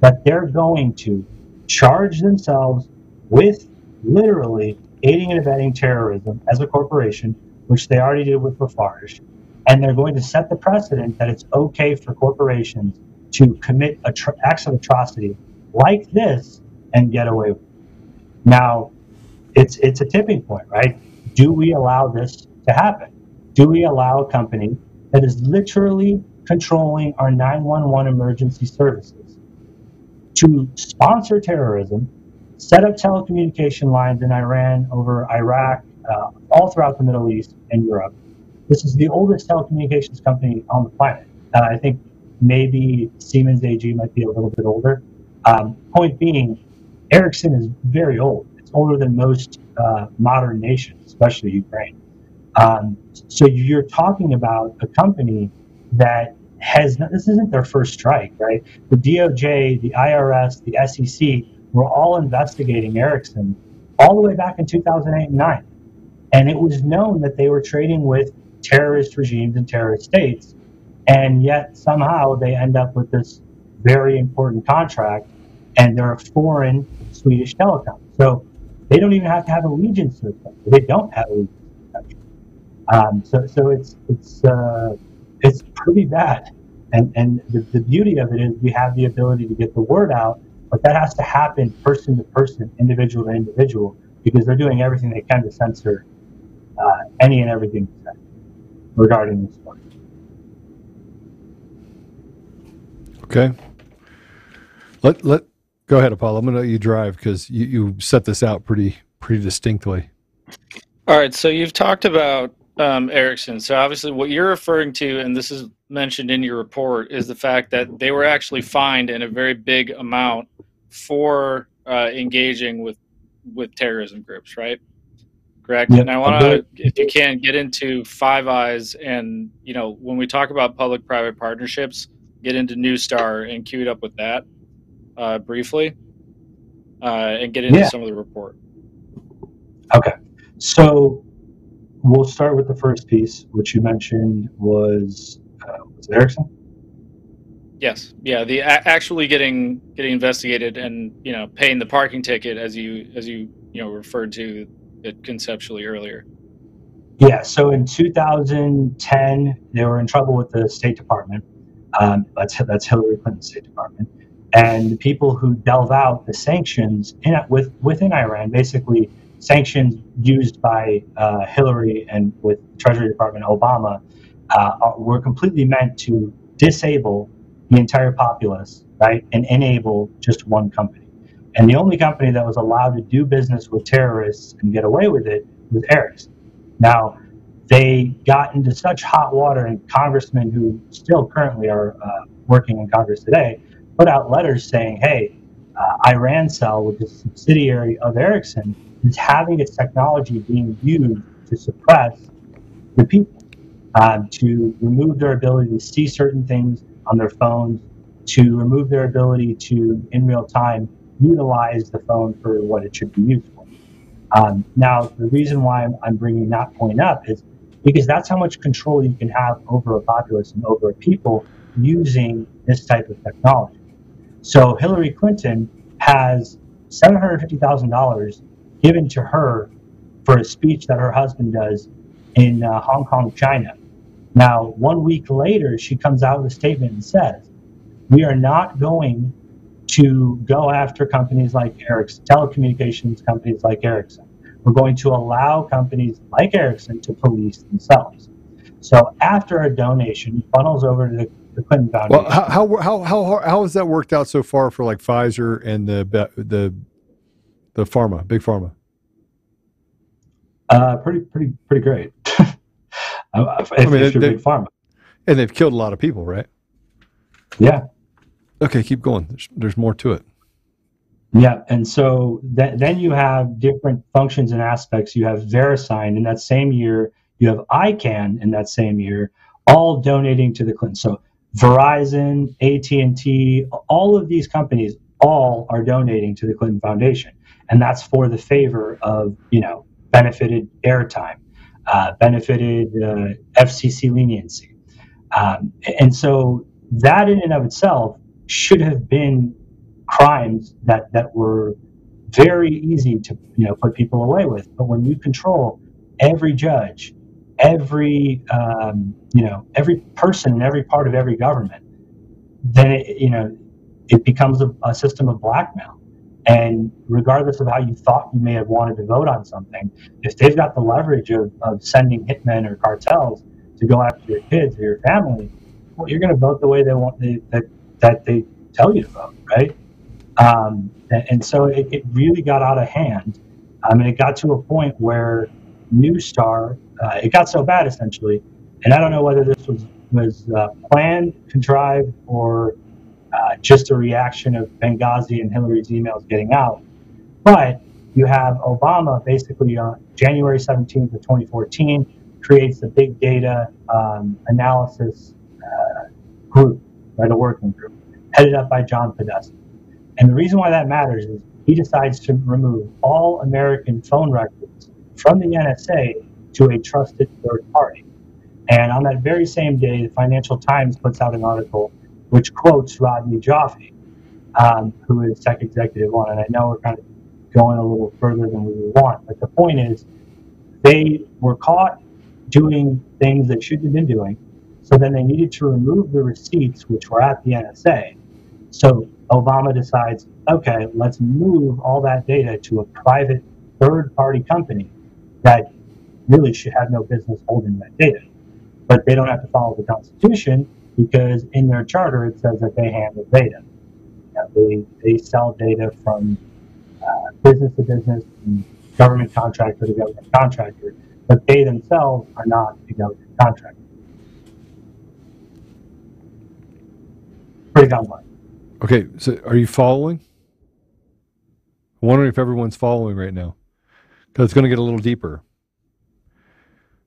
that they're going to charge themselves with literally aiding and abetting terrorism as a corporation, which they already did with Lafarge. And they're going to set the precedent that it's okay for corporations to commit atro- acts of atrocity like this and get away with it. Now, it's it's a tipping point, right? Do we allow this to happen? Do we allow a company that is literally controlling our 911 emergency services to sponsor terrorism, set up telecommunication lines in Iran, over Iraq, uh, all throughout the Middle East and Europe? This is the oldest telecommunications company on the planet. Uh, I think maybe Siemens AG might be a little bit older. Um, point being, Ericsson is very old. Older than most uh, modern nations, especially Ukraine. Um, so you're talking about a company that has this isn't their first strike, right? The DOJ, the IRS, the SEC were all investigating Ericsson all the way back in 2008 and 9. And it was known that they were trading with terrorist regimes and terrorist states. And yet somehow they end up with this very important contract and they're a foreign Swedish telecom. So they don't even have to have allegiance to the country. They don't have allegiance to the country. Um, so, so it's it's uh, it's pretty bad. And and the, the beauty of it is we have the ability to get the word out, but that has to happen person to person, individual to individual, because they're doing everything they can to censor uh, any and everything regarding this story.
Okay. Let let go ahead, Apollo. I'm going to let you drive because you, you set this out pretty pretty distinctly.
All right. So you've talked about um, Ericsson. So obviously, what you're referring to, and this is mentioned in your report, is the fact that they were actually fined in a very big amount for uh, engaging with with terrorism groups, right? Correct.
Yep.
And I want to, if you can, get into Five Eyes, and you know, when we talk about public-private partnerships, get into Neustar and queue it up with that uh, briefly, uh, and get into
Yeah.
some of the report.
Okay. So we'll start with the first piece, which you mentioned was uh, was it Ericsson?
Yes, yeah, the a- actually getting getting investigated and you know paying the parking ticket as you as you you know referred to it conceptually earlier.
Yeah. So in 2010, they were in trouble with the State Department. Um, that's that's Hillary Clinton's State Department, and the people who delve out the sanctions in with within Iran, basically sanctions used by uh, Hillary and with Treasury Department Obama, uh, were completely meant to disable the entire populace, right, and enable just one company. And the only company that was allowed to do business with terrorists and get away with it was Ericsson. Now, they got into such hot water, and congressmen who still currently are uh, working in Congress today put out letters saying, hey, uh, Irancell, which is a subsidiary of Ericsson, is having its technology being used to suppress the people, um, to remove their ability to see certain things on their phones, to remove their ability to, in real time, utilize the phone for what it should be used for. Um, now, the reason why I'm, I'm bringing that point up is because that's how much control you can have over a populace and over a people using this type of technology. So Hillary Clinton has $750,000 given to her for a speech that her husband does in uh, Hong Kong, China. Now, one week later, she comes out with a statement and says, We are not going to go after companies like Ericsson, telecommunications companies like Ericsson. We're going to allow companies like Ericsson to police themselves. So after a donation funnels over to the the Clinton Foundation.
Well, how, how how how how has that worked out so far for like Pfizer and the the the pharma, big pharma?
Uh, pretty pretty pretty great. if, [laughs] I mean,
if they, big pharma, and they've killed a lot of people, right?
Yeah.
Okay, keep going. There's there's more to it.
Yeah, and so th- then you have different functions and aspects. You have VeriSign in that same year. You have ICANN in that same year, all donating to the Clinton. So Verizon, AT and T, all of these companies, all are donating to the Clinton Foundation, and that's for the favor of you know benefited airtime, uh, benefited uh, FCC leniency, um, and so that in and of itself should have been crimes that that were very easy to you know put people away with. But when you control every judge, every um, you know every person in every part of every government, then it, you know it becomes a, a system of blackmail. And regardless of how you thought you may have wanted to vote on something, if they've got the leverage of, of sending hitmen or cartels to go after your kids or your family, well, you're going to vote the way they want they, that that they tell you to vote, right? Um, and, and, so it, it, really got out of hand. Um, mean, it got to a point where Neustar, uh, it got so bad essentially, and I don't know whether this was was uh, planned, contrived, or uh, just a reaction of Benghazi and Hillary's emails getting out. But you have Obama basically on January 17th of 2014 creates the big data um, analysis uh, group, right, a working group, headed up by John Podesta. And the reason why that matters is he decides to remove all American phone records from the NSA to a trusted third party. And on that very same day, the Financial Times puts out an article which quotes Rodney Joffe, um, who is tech executive one. And I know we're kind of going a little further than we want, but the point is they were caught doing things they shouldn't have been doing. So then they needed to remove the receipts, which were at the NSA. So Obama decides, okay, let's move all that data to a private third party company that really should have no business holding that data. But they don't have to follow the Constitution because in their charter it says that they handle data. They, they sell data from uh, business to business, government contractor to government contractor, but they themselves are not a government contractor. Pretty complex.
Okay, so are you following? I'm wondering if everyone's following right now because it's going to get a little deeper.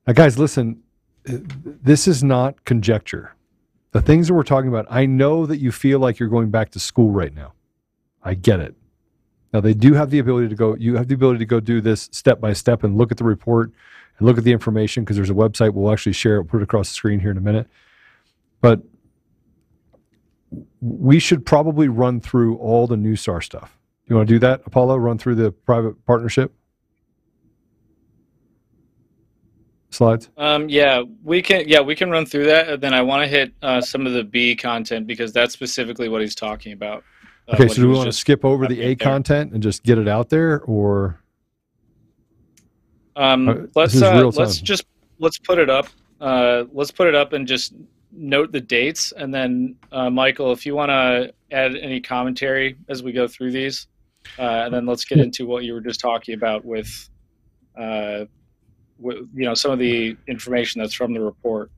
Now, guys, listen, uh, this is not conjecture. The things that we're talking about, I know that you feel like you're going back to school right now. I get it. Now, they do have the ability to go, you have the ability to go do this step by step and look at the report and look at the information because there's a website. We'll actually share it, will put it across the screen here in a minute. But we should probably run through all the Neustar stuff. You want to do that, Apollo? Run through the private partnership slides.
Um, yeah, we can. Yeah, we can run through that. And then I want to hit uh, some of the B content because that's specifically what he's talking about.
Uh, okay, so do we want to skip over the A there. content and just get it out there, or
um, uh, let's uh, let's just let's put it up. Uh, let's put it up and just note the dates, and then uh, Michael, if you want to add any commentary as we go through these, uh, and then let's get into what you were just talking about with, uh, with you know, some of the information that's from the report.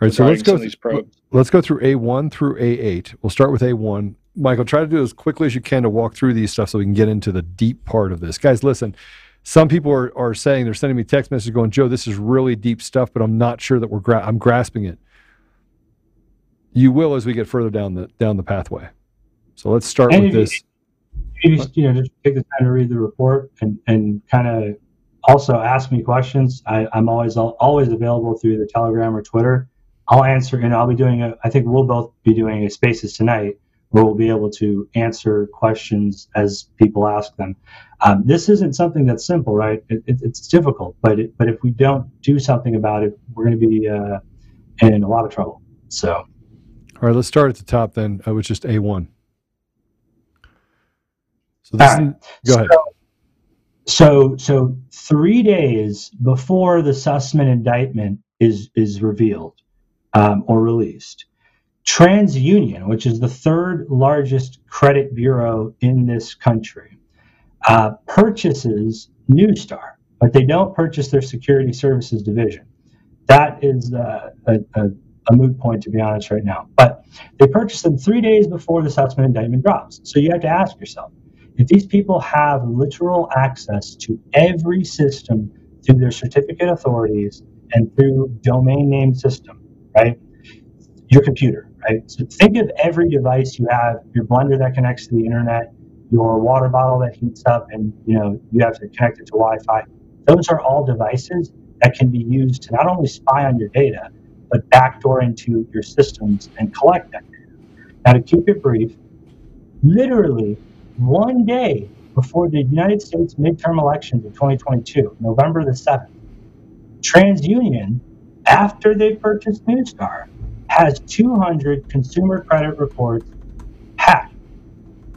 All right, so let's go. Th- let's go through A one through A eight. We'll start with A one. Michael, try to do as quickly as you can to walk through these stuff so we can get into the deep part of this. Guys, listen. Some people are, are saying they're sending me text messages going, Joe, this is really deep stuff, but I'm not sure that we're gra- I'm grasping it you will as we get further down the down the pathway. So let's start and with this.
You, just, you know, just take the time to read the report and, and kind of also ask me questions. I, I'm always always available through the Telegram or Twitter. I'll answer, and I'll be doing a. I think we'll both be doing a Spaces tonight, where we'll be able to answer questions as people ask them. Um, this isn't something that's simple, right? It, it, it's difficult, but it, but if we don't do something about it, we're going to be uh, in a lot of trouble. So.
All right, let's start at the top then uh, with just A1. So this right. is, go ahead.
So, so three days before the Sussman indictment is is revealed um, or released, TransUnion, which is the third largest credit bureau in this country, uh, purchases Neustar, but they don't purchase their security services division. That is uh, a, a, a, moot point, to be honest, right now. But they purchase them three days before the Sussman indictment drops. So you have to ask yourself if these people have literal access to every system through their certificate authorities and through domain name system, right? Your computer, right? So think of every device you have, your blender that connects to the internet, your water bottle that heats up and you know you have to connect it to Wi-Fi. Those are all devices that can be used to not only spy on your data, but backdoor into your systems and collect that data. Now to keep it brief, literally one day before the United States midterm elections of 2022, November the 7th, TransUnion, after they purchased Neustar, has 200 consumer credit reports hacked,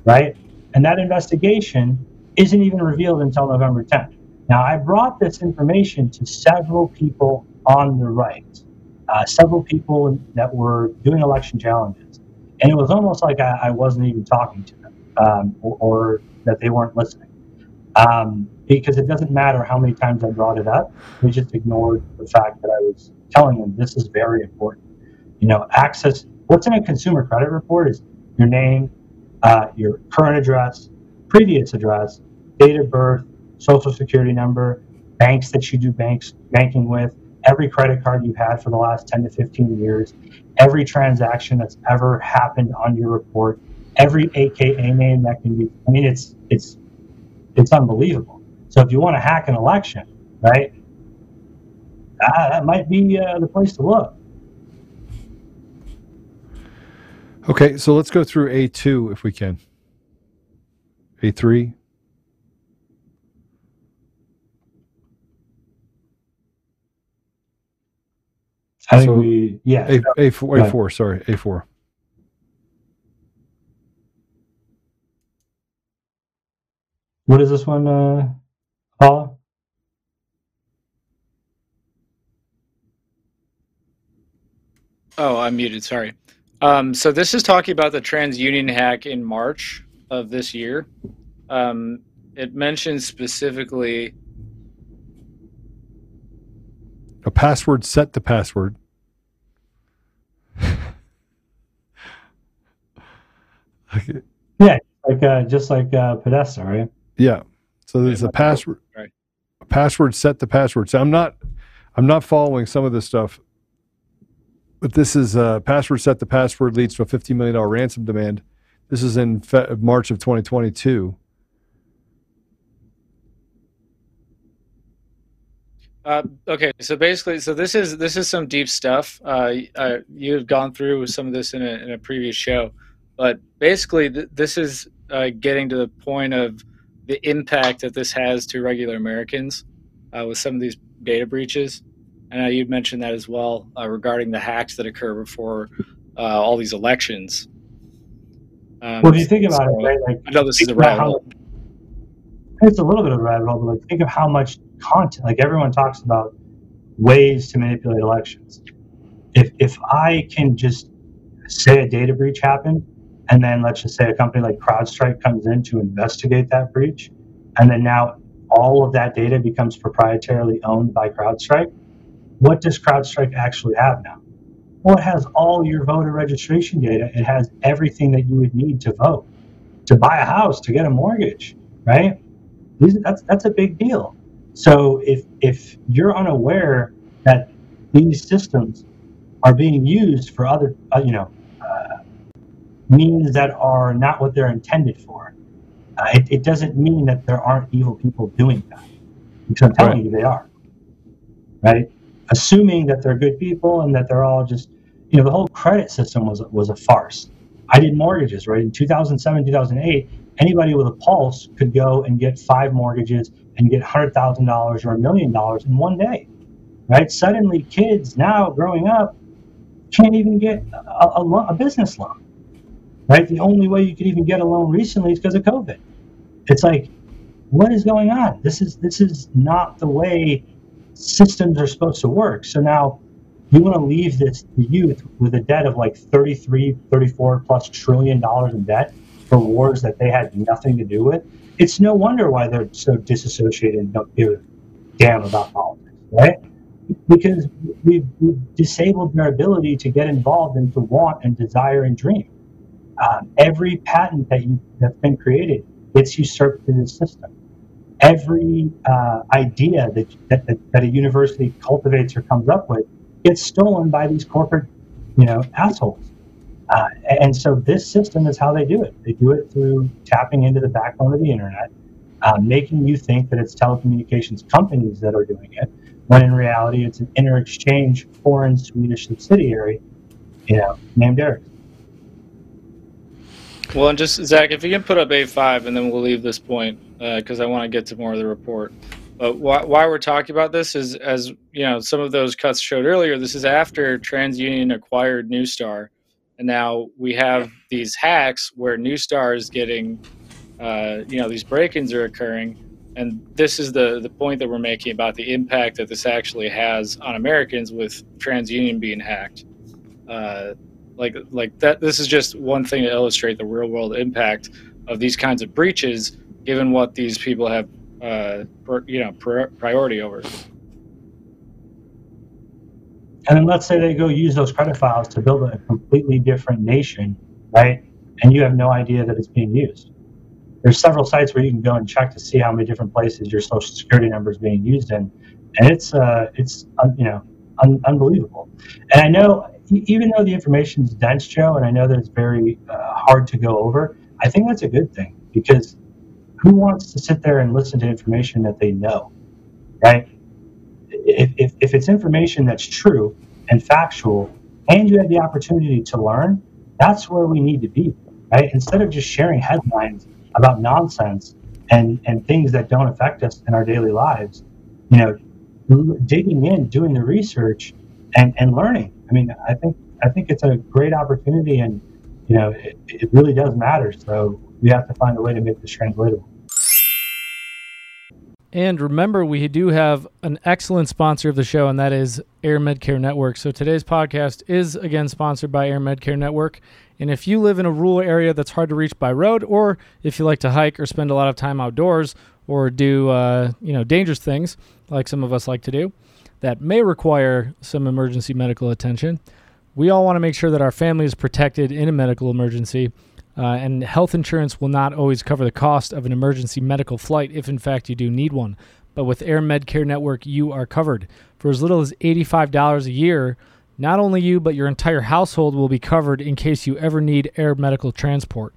right? And that investigation isn't even revealed until November 10th. Now, I brought this information to several people on the right, uh, several people that were doing election challenges. And it was almost like I, I wasn't even talking to them um, or, or, that they weren't listening. Um, because it doesn't matter how many times I brought it up, they just ignored the fact that I was telling them this is very important. You know, access, what's in a consumer credit report is your name, uh, your current address, previous address, date of birth, social security number, banks that you do banks banking with, every credit card you've had for the last 10 to 15 years, every transaction that's ever happened on your report, every AKA name that can be. I mean, it's it's it's unbelievable. So if you want to hack an election, right, uh, that might be uh, the place to look.
Okay, so let's go through A2 if we can. A3.
I think so we, yeah.
A, A4, A4, sorry, A4.
What is this one, uh, Paula?
Oh, I'm muted. Sorry. Um, so this is talking about the TransUnion hack in March of this year. Um, it mentions specifically
a password set to password. okay. [laughs]
yeah, like uh, just like uh, Podesta, right?
Yeah. So there's a password, right. a password set to password. So I'm not, I'm not following some of this stuff but this is uh, password set the password leads to a $15 million ransom demand. This is in Fe- March of 2022.
Uh, okay, so basically, so this is this is some deep stuff. Uh, uh, you've gone through some of this in a, in a previous show, but basically, th- this is uh, getting to the point of the impact that this has to regular Americans uh, with some of these data breaches. I know you'd mentioned that as well uh, regarding the hacks that occur before uh, all these elections.
Um, well, if you think about so, it, right? Like,
I know this is a rabbit hole.
It's a little bit of a rabbit hole, but like think of how much content. Like everyone talks about ways to manipulate elections. If if I can just say a data breach happened, and then let's just say a company like CrowdStrike comes in to investigate that breach, and then now all of that data becomes proprietarily owned by CrowdStrike what does CrowdStrike actually have now? Well, it has all your voter registration data. It has everything that you would need to vote, to buy a house, to get a mortgage, right? That's that's a big deal. So if if you're unaware that these systems are being used for other, uh, you know, means that are not what they're intended for, uh, it, it doesn't mean that there aren't evil people doing that. Because I'm telling right. you, they are. Right? assuming that they're good people and that they're all just, you know, the whole credit system was was a farce. I did mortgages, right? In 2007, 2008, anybody with a pulse could go and get five mortgages and get $100,000 or a million dollars in one day, right? Suddenly, kids now growing up can't even get a, a, a business loan, right? The only way you could even get a loan recently is because of COVID. It's like, what is going on? This is this is not the way systems are supposed to work. So now you want to leave this youth with a debt of like 33, 34 plus trillion dollars in debt for wars that they had nothing to do with. It's no wonder why they're so disassociated and don't give a damn about politics, right? Because we've disabled their ability to get involved and to want and desire and dream. Um, every patent that you, that's been created gets usurped through the system. Every uh, idea that, that, that a university cultivates or comes up with gets stolen by these corporate, you know, assholes. Uh, and so this system is how they do it. They do it through tapping into the backbone of the internet, uh, making you think that it's telecommunications companies that are doing it, when in reality it's an inter-exchange foreign Swedish subsidiary, you know, named Ericsson.
Well, and just Zach, if you can put up A5, and then we'll leave this point because uh, I want to get to more of the report. But why, why, we're talking about this is, as you know, some of those cuts showed earlier. This is after TransUnion acquired Neustar, and now we have these hacks where Neustar is getting, uh, you know, these break-ins are occurring, and this is the the point that we're making about the impact that this actually has on Americans with TransUnion being hacked. Uh, like like that. This is just one thing to illustrate the real world impact of these kinds of breaches, given what these people have, uh, you know, priority over.
And then let's say they go use those credit files to build a completely different nation, right? And you have no idea that it's being used. There's several sites where you can go and check to see how many different places your social security number is being used in, and it's uh, it's you know un- unbelievable. And I know even though the information is dense, Joe, and I know that it's very uh, hard to go over, I think that's a good thing because who wants to sit there and listen to information that they know, right? If, if, if it's information that's true and factual and you have the opportunity to learn, that's where we need to be, right? Instead of just sharing headlines about nonsense and, and things that don't affect us in our daily lives, you know, digging in, doing the research, and, and learning I mean, I think I think it's a great opportunity, and you know, it, it really does matter. So we have to find a way to make this translatable.
And remember, we do have an excellent sponsor of the show, and that is Air Medcare Network. So today's podcast is again sponsored by Air Medcare Network. And if you live in a rural area that's hard to reach by road, or if you like to hike or spend a lot of time outdoors, or do uh, you know dangerous things like some of us like to do, that may require some emergency medical attention. We all want to make sure that our family is protected in a medical emergency, uh, and health insurance will not always cover the cost of an emergency medical flight if, in fact, you do need one. But with Air Medcare Network, you are covered. For as little as $85 a year, not only you, but your entire household will be covered in case you ever need air medical transport.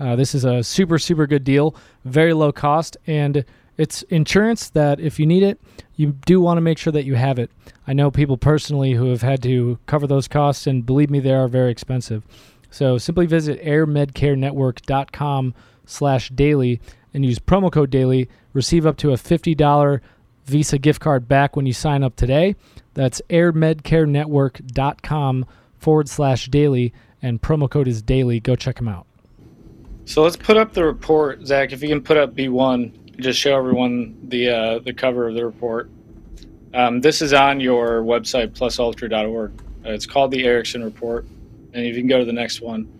Uh, this is a super, super good deal, very low cost, and it's insurance that if you need it, you do want to make sure that you have it. I know people personally who have had to cover those costs, and believe me, they are very expensive. So simply visit airmedcarenetwork.com slash daily and use promo code daily. Receive up to a $50 Visa gift card back when you sign up today. That's airmedcarenetwork.com forward slash daily, and promo code is daily. Go check them out.
So let's put up the report, Zach. If you can put up B1 just show everyone the uh, the cover of the report. Um, this is on your website, plusultra.org. Uh, it's called the Ericsson Report, and if you can go to the next one,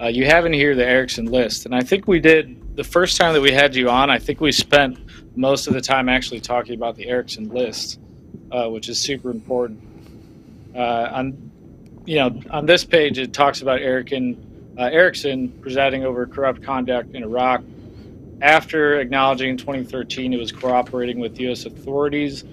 uh, you have in here the Ericsson list. And I think we did the first time that we had you on. I think we spent most of the time actually talking about the Ericsson list, uh, which is super important. Uh, on you know on this page, it talks about Ericsson, uh, Ericsson presiding over corrupt conduct in Iraq after acknowledging in 2013 it was cooperating with U.S. authorities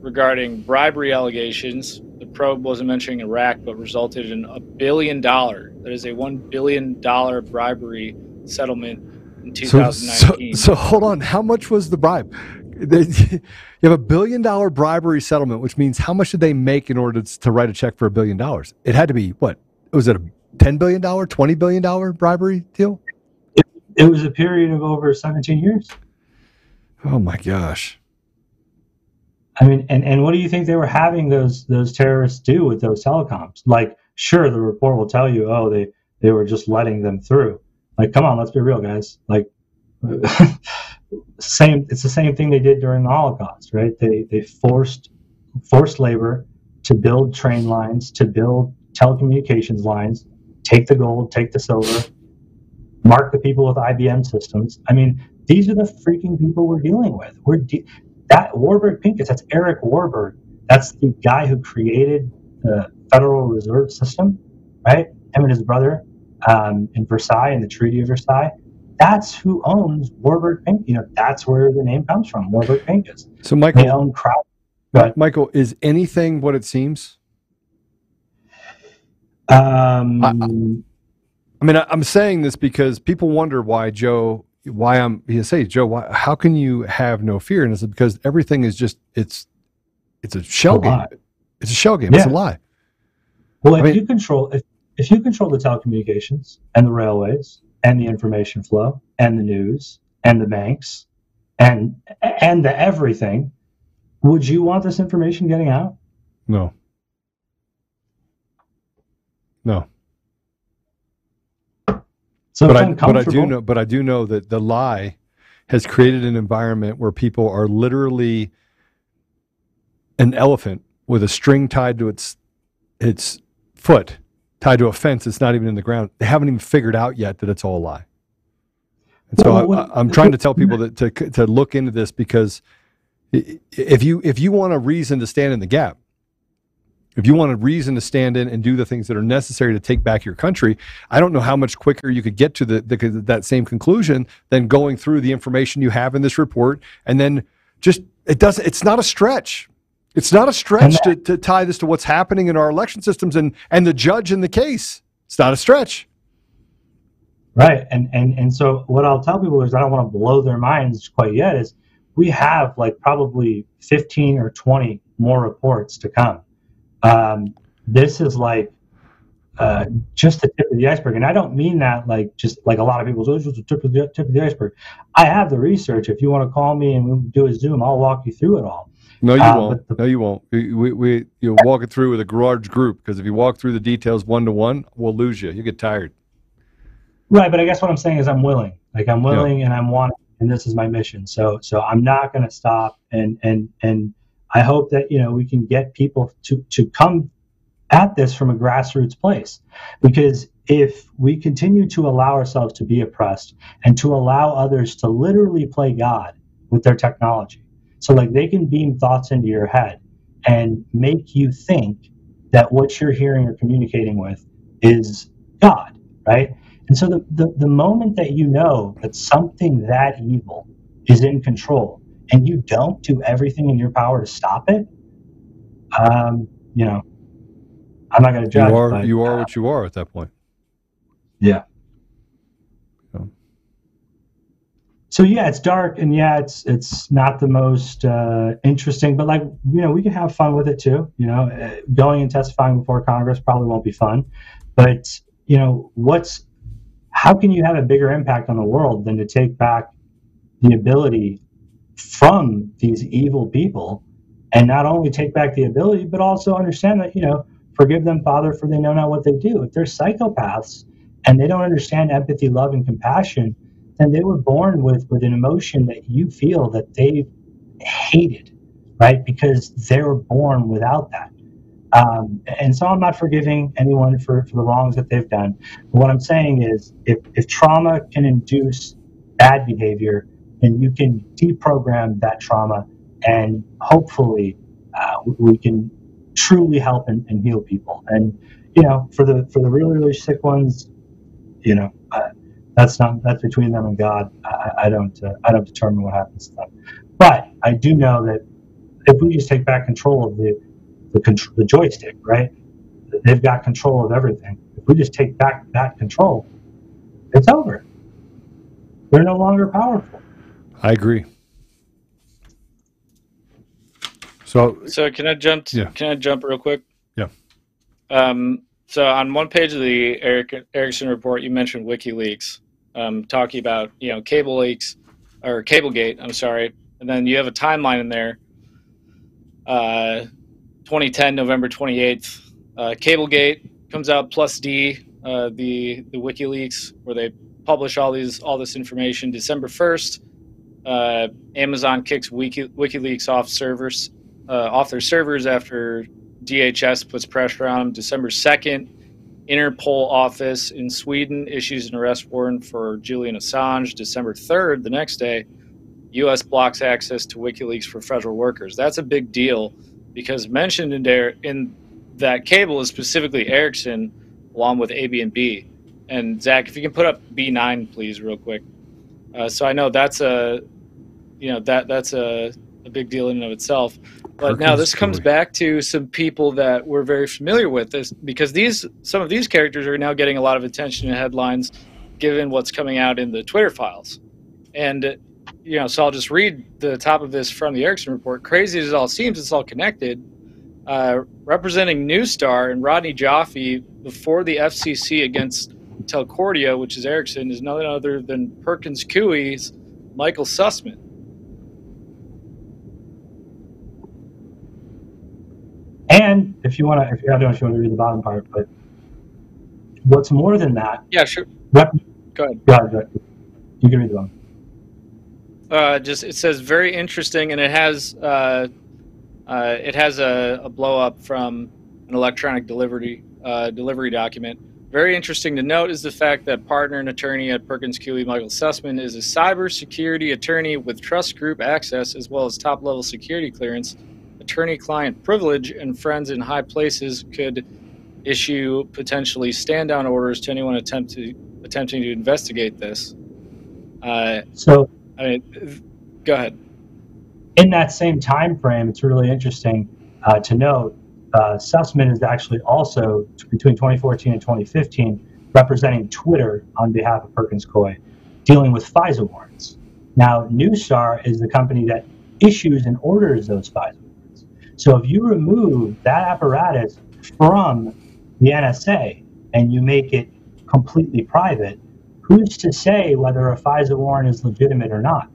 regarding bribery allegations, the probe wasn't mentioning Iraq, but resulted in a billion dollar. That is a one billion dollar bribery settlement in 2019.
So, so, so, hold on. How much was the bribe? [laughs] you have a billion dollar bribery settlement, which means how much did they make in order to, to write a check for a billion dollars? It had to be what? Was it a ten billion dollar, twenty billion dollar bribery deal?
It was a period of over 17 years.
Oh my gosh.
I mean, and, and what do you think they were having those those terrorists do with those telecoms? Like, sure, the report will tell you, oh, they they were just letting them through. Like, come on, let's be real, guys. Like, [laughs] same. It's the same thing they did during the Holocaust, right? They they forced forced labor to build train lines, to build telecommunications lines, take the gold, take the silver, mark the people with IBM systems. I mean, these are the freaking people we're dealing with. We're de- that Warburg Pincus. That's Eric Warburg. That's the guy who created the Federal Reserve System, right? Him and his brother um, in Versailles, in the Treaty of Versailles. That's who owns Warburg Pincus. You know, that's where the name comes from, Warburg Pincus.
So, Michael,
they own Kraut.
Michael, is anything what it seems?
Um,
I, I mean, I, I'm saying this because people wonder why Joe, why I'm. He say, Joe, why, how can you have no fear? And it's because everything is just it's, it's a shell
A
game.
lie.
It's a shell game. It's a lie.
Well, if
I mean-
you control if, if you control the telecommunications and the railways and the information flow and the news and the banks and and the everything, would you want this information getting out?
No. No.
So
but I, but I do know, but I do know that the lie has created an environment where people are literally an elephant with a string tied to its its foot, tied to a fence. that's not even in the ground. They haven't even figured out yet that it's all a lie. And so
Well,
I, I'm trying to tell people that to to look into this because if you if you want a reason to stand in the gap, if you want a reason to stand in and do the things that are necessary to take back your country, I don't know how much quicker you could get to the, the that same conclusion than going through the information you have in this report and then just it doesn't. It's not a stretch. It's not a stretch to, to tie this to what's happening in our election systems and and the judge in the case. It's not a stretch.
Right. And and and so what I'll tell people is I don't want to blow their minds quite yet is we have like probably 15 or 20 more reports to come. Um, this is like uh, just the tip of the iceberg. And I don't mean that like just like a lot of people "Oh, it's just the tip of the tip of the iceberg. I have the research. If you want to call me and we do a Zoom, I'll walk you through it all.
No, you
Uh,
won't. no, you won't. We, we, we you'll walk it through with a garage group because if you walk through the details one to one, we'll lose you. You get tired.
Right, but I guess what I'm saying is I'm willing. Like I'm willing and I'm wanting, and this is my mission. So so I'm not going to stop. And and and I hope that you know we can get people to to come at this from a grassroots place, because if we continue to allow ourselves to be oppressed and to allow others to literally play God with their technology, so like they can beam thoughts into your head and make you think that what you're hearing or communicating with is God, right? And so the, the, the moment that you know that something that evil is in control and you don't do everything in your power to stop it, um, you know, I'm not going to judge.
you are
but,
you are
uh,
what you are at that point.
yeah.
Yeah.
So yeah, it's dark and yeah, it's it's not the most uh, interesting, but like you know, we can have fun with it too. You know, uh, going and testifying before Congress probably won't be fun, but you know, what's how can you have a bigger impact on the world than to take back the ability from these evil people, and not only take back the ability, but also understand that you know, forgive them, Father, for they know not what they do. If they're psychopaths and they don't understand empathy, love, and compassion then they were born with with an emotion that you feel that they hated right? Because they were born without that. Um, and so i'm not forgiving anyone for, for the wrongs that they've done. But what i'm saying is if, if trauma can induce bad behavior then you can deprogram that trauma and hopefully uh, we can truly help and, and heal people and you know for the for the really really sick ones you know uh, that's not that's between them and God. I, I don't uh, I don't determine what happens to them. But I do know that if we just take back control of the the, contr- the joystick, right? They've got control of everything. If we just take back that control, it's over. They're no longer powerful.
I agree. So
So can I jump?
Yeah.
Can I jump real quick?
Yeah.
Um, so on one page of the Eric Ericsson report, you mentioned WikiLeaks, um, talking about you know cable leaks or CableGate. I'm sorry, and then you have a timeline in there. Uh, 2010 November 28th, uh, CableGate comes out plus D, uh, the the WikiLeaks where they publish all these all this information. December 1st, uh, Amazon kicks Wiki, WikiLeaks off servers uh, off their servers after DHS puts pressure on them. December 2nd, Interpol office in Sweden issues an arrest warrant for Julian Assange. December 3rd, the next day, U.S. blocks access to WikiLeaks for federal workers. That's a big deal because mentioned in there in that cable is specifically Ericsson, along with AB and B. And Zach, if you can put up B9, please, real quick. Uh, so I know that's a, you know that that's a, a big deal in and of itself. But now this comes back to some people that we're very familiar with this because these some of these characters are now getting a lot of attention in headlines given what's coming out in the Twitter files. And you know, so I'll just read the top of this from the Ericsson report. Crazy as it all seems, it's all connected. Uh, representing Neustar and Rodney Joffe before the FCC against Telcordia, which is Ericsson, is none other than Perkins Coie's Michael Sussmann.
And if you want to, if I don't know if you want to read the bottom part, but what's more than that?
Yeah, sure.
Rep,
Go ahead.
go ahead, go ahead. You can read the bottom.
Uh, just it says very interesting, and it has uh, uh, it has a, a blow up from an electronic delivery uh, delivery document. Very interesting to note is the fact that partner and attorney at Perkins Coie, Michael Sussmann, is a cybersecurity attorney with trust group access as well as top level security clearance. Attorney client privilege and friends in high places could issue potentially stand down orders to anyone attempt to, attempting to investigate this. Uh,
So
I mean, go ahead.
in that same time frame, it's really interesting uh, to note uh, Sussmann is actually also t- between 2014 and 2015 representing Twitter on behalf of Perkins Coie, dealing with FISA warrants. Now, Neustar is the company that issues and orders those FISA warrants. So if you remove that apparatus from the NSA and you make it completely private, who's to say whether a FISA warrant is legitimate or not?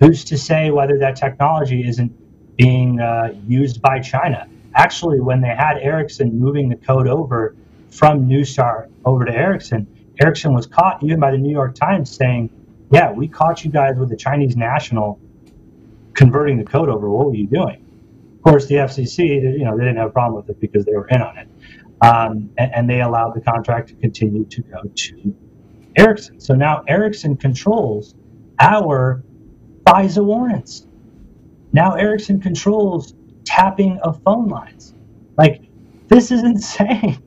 Who's to say whether that technology isn't being uh, used by China? Actually, when they had Ericsson moving the code over from Neustar over to Ericsson, Ericsson was caught even by the New York Times saying, "Yeah, we caught you guys with the Chinese national converting the code over. What were you doing?" Of course, the FCC, you know, they didn't have a problem with it because they were in on it, um, and, and they allowed the contract to continue to go to Ericsson. So now Ericsson controls our FISA warrants. Now Ericsson controls tapping of phone lines. Like this is [laughs] insane.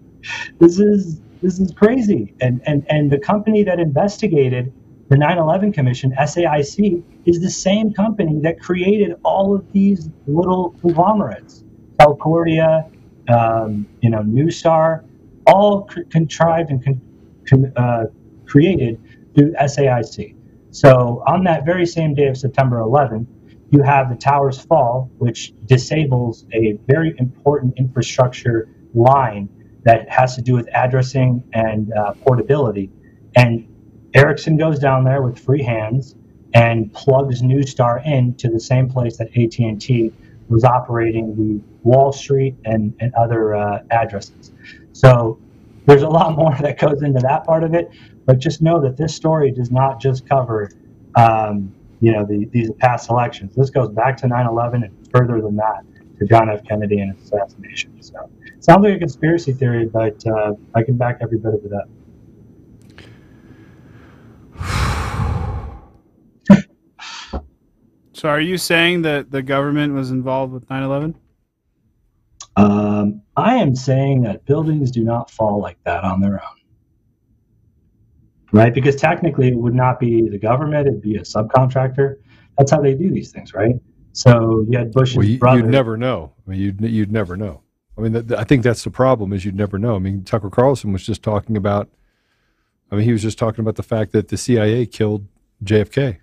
This is this is crazy. And and and the company that investigated the 9/11 Commission, SAIC, is the same company that created all of these little conglomerates, Telcordia, um, you know, Neustar, all contrived and con- con- uh, created through SAIC. So on that very same day of September 11th, you have the towers fall, which disables a very important infrastructure line that has to do with addressing and uh, portability. And Ericsson goes down there with free hands and plugs Neustar into the same place that AT&T was operating the Wall Street and, and other uh, addresses. So there's a lot [laughs] more that goes into that part of it, but just know that this story does not just cover, um, you know, the, these past elections. This goes back to 9/11 and further than that to John F. Kennedy and his assassination. So sounds like a conspiracy theory, but uh, I can back every bit of it up. [sighs]
So are you saying that the government was involved with 9/11?
Um, I am saying that buildings do not fall like that on their own. Right? Because technically it would not be the government, it'd be a subcontractor. That's how they do these things, right? So you had Bush's
Well, you,
brother.
you'd never know. I mean, you'd you'd never know. I mean, th- I think that's the problem is you'd never know. I mean, Tucker Carlson was just talking about. I mean, he was just talking about the fact that the CIA killed JFK.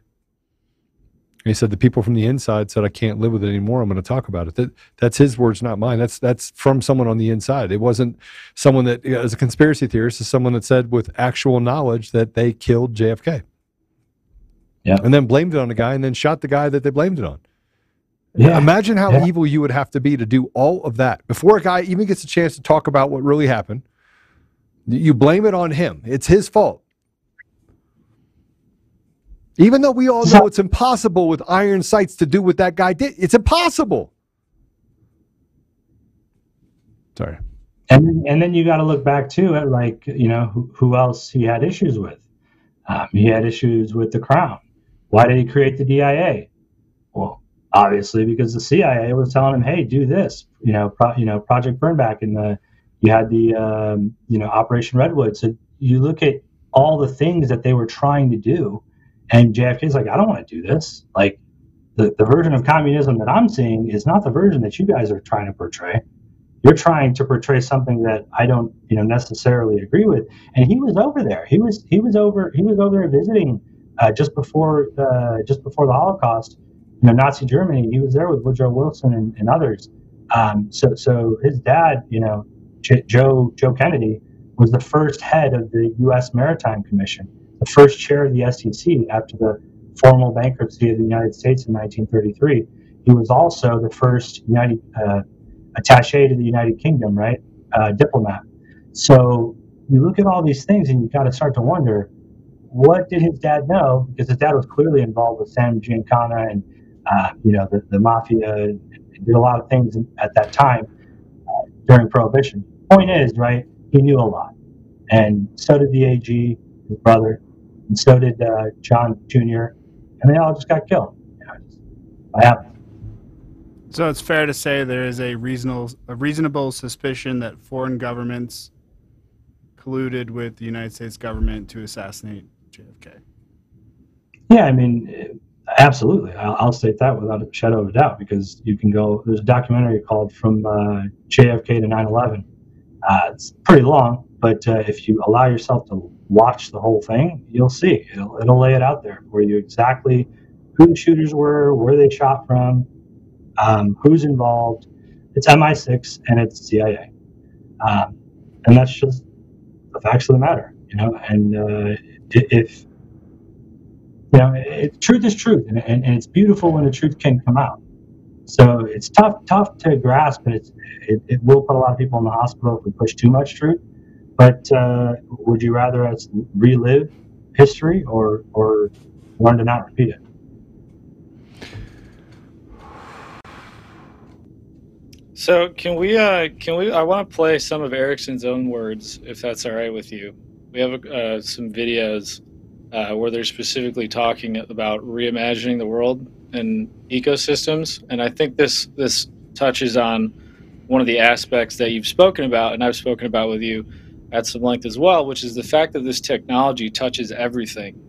And he said the people from the inside said, "I can't live with it anymore. I'm going to talk about it." That that's his words, not mine. That's that's from someone on the inside. It wasn't someone that, you know, as a conspiracy theorist, is someone that said with actual knowledge that they killed JFK.
Yeah.
And then blamed it on the guy, and then shot the guy that they blamed it on.
Yeah.
Imagine how
Yeah.
evil you would have to be to do all of that before a guy even gets a chance to talk about what really happened. You blame it on him. It's his fault. Even though we all know it's impossible with iron sights to do what that guy did, it's impossible. Sorry.
And then, and then you got to look back too at like you know who, who else he had issues with. Um, he had issues with the crown. Why did he create the DIA? Well, obviously because the CIA was telling him, "Hey, do this." You know, pro, you know, Project Burnback, and the you had the um, you know Operation Redwood. So you look at all the things that they were trying to do, and JFK's like, "I don't want to do this." Like the the version of communism that I'm seeing is not the version that you guys are trying to portray. You're trying to portray something that I don't, you know, necessarily agree with. And he was over there. He was he was over he was over there visiting uh, just before uh, just before the Holocaust you know, Nazi Germany, he was there with Woodrow Wilson and, and others. Um, so, so his dad, you know, J- Joe Joe Kennedy, was the first head of the U.S. Maritime Commission, the first chair of the SEC after the formal bankruptcy of the United States in 1933. He was also the first United uh, attaché to the United Kingdom, right? Uh, diplomat. So you look at all these things, and you got to start to wonder, what did his dad know? Because his dad was clearly involved with Sam Giancana and uh, you know, the, the mafia did a lot of things at that time uh, during Prohibition. Point is, right, he knew a lot. And so did the AG, his brother, and so did uh, John Jr., and they all just got killed. You know, just by happened.
So it's fair to say there is a reasonable, a reasonable suspicion that foreign governments colluded with the United States government to assassinate JFK.
Yeah, I mean, Absolutely, I'll, I'll, state that without a shadow of a doubt because you can go. There's a documentary called "From uh, JFK to 9/11." Uh, it's pretty long, but uh, if you allow yourself to watch the whole thing, you'll see it'll, it'll lay it out there for you exactly who the shooters were, where they shot from, um, who's involved. It's MI6 and it's CIA, um, and that's just the facts of the matter, you know. And uh, if you know, it, truth is truth, and, and, and, it's beautiful when the truth can come out. So it's tough, tough to grasp, and it's, it, it will put a lot of people in the hospital if we push too much truth. But uh, would you rather us relive history or or learn to not repeat it?
So can we uh can we I want to play some of Ericsson's own words if that's all right with you. We have uh, some videos uh, where they're specifically talking about reimagining the world and ecosystems. And I think this this touches on one of the aspects that you've spoken about, and I've spoken about with you at some length as well, which is the fact that this technology touches everything.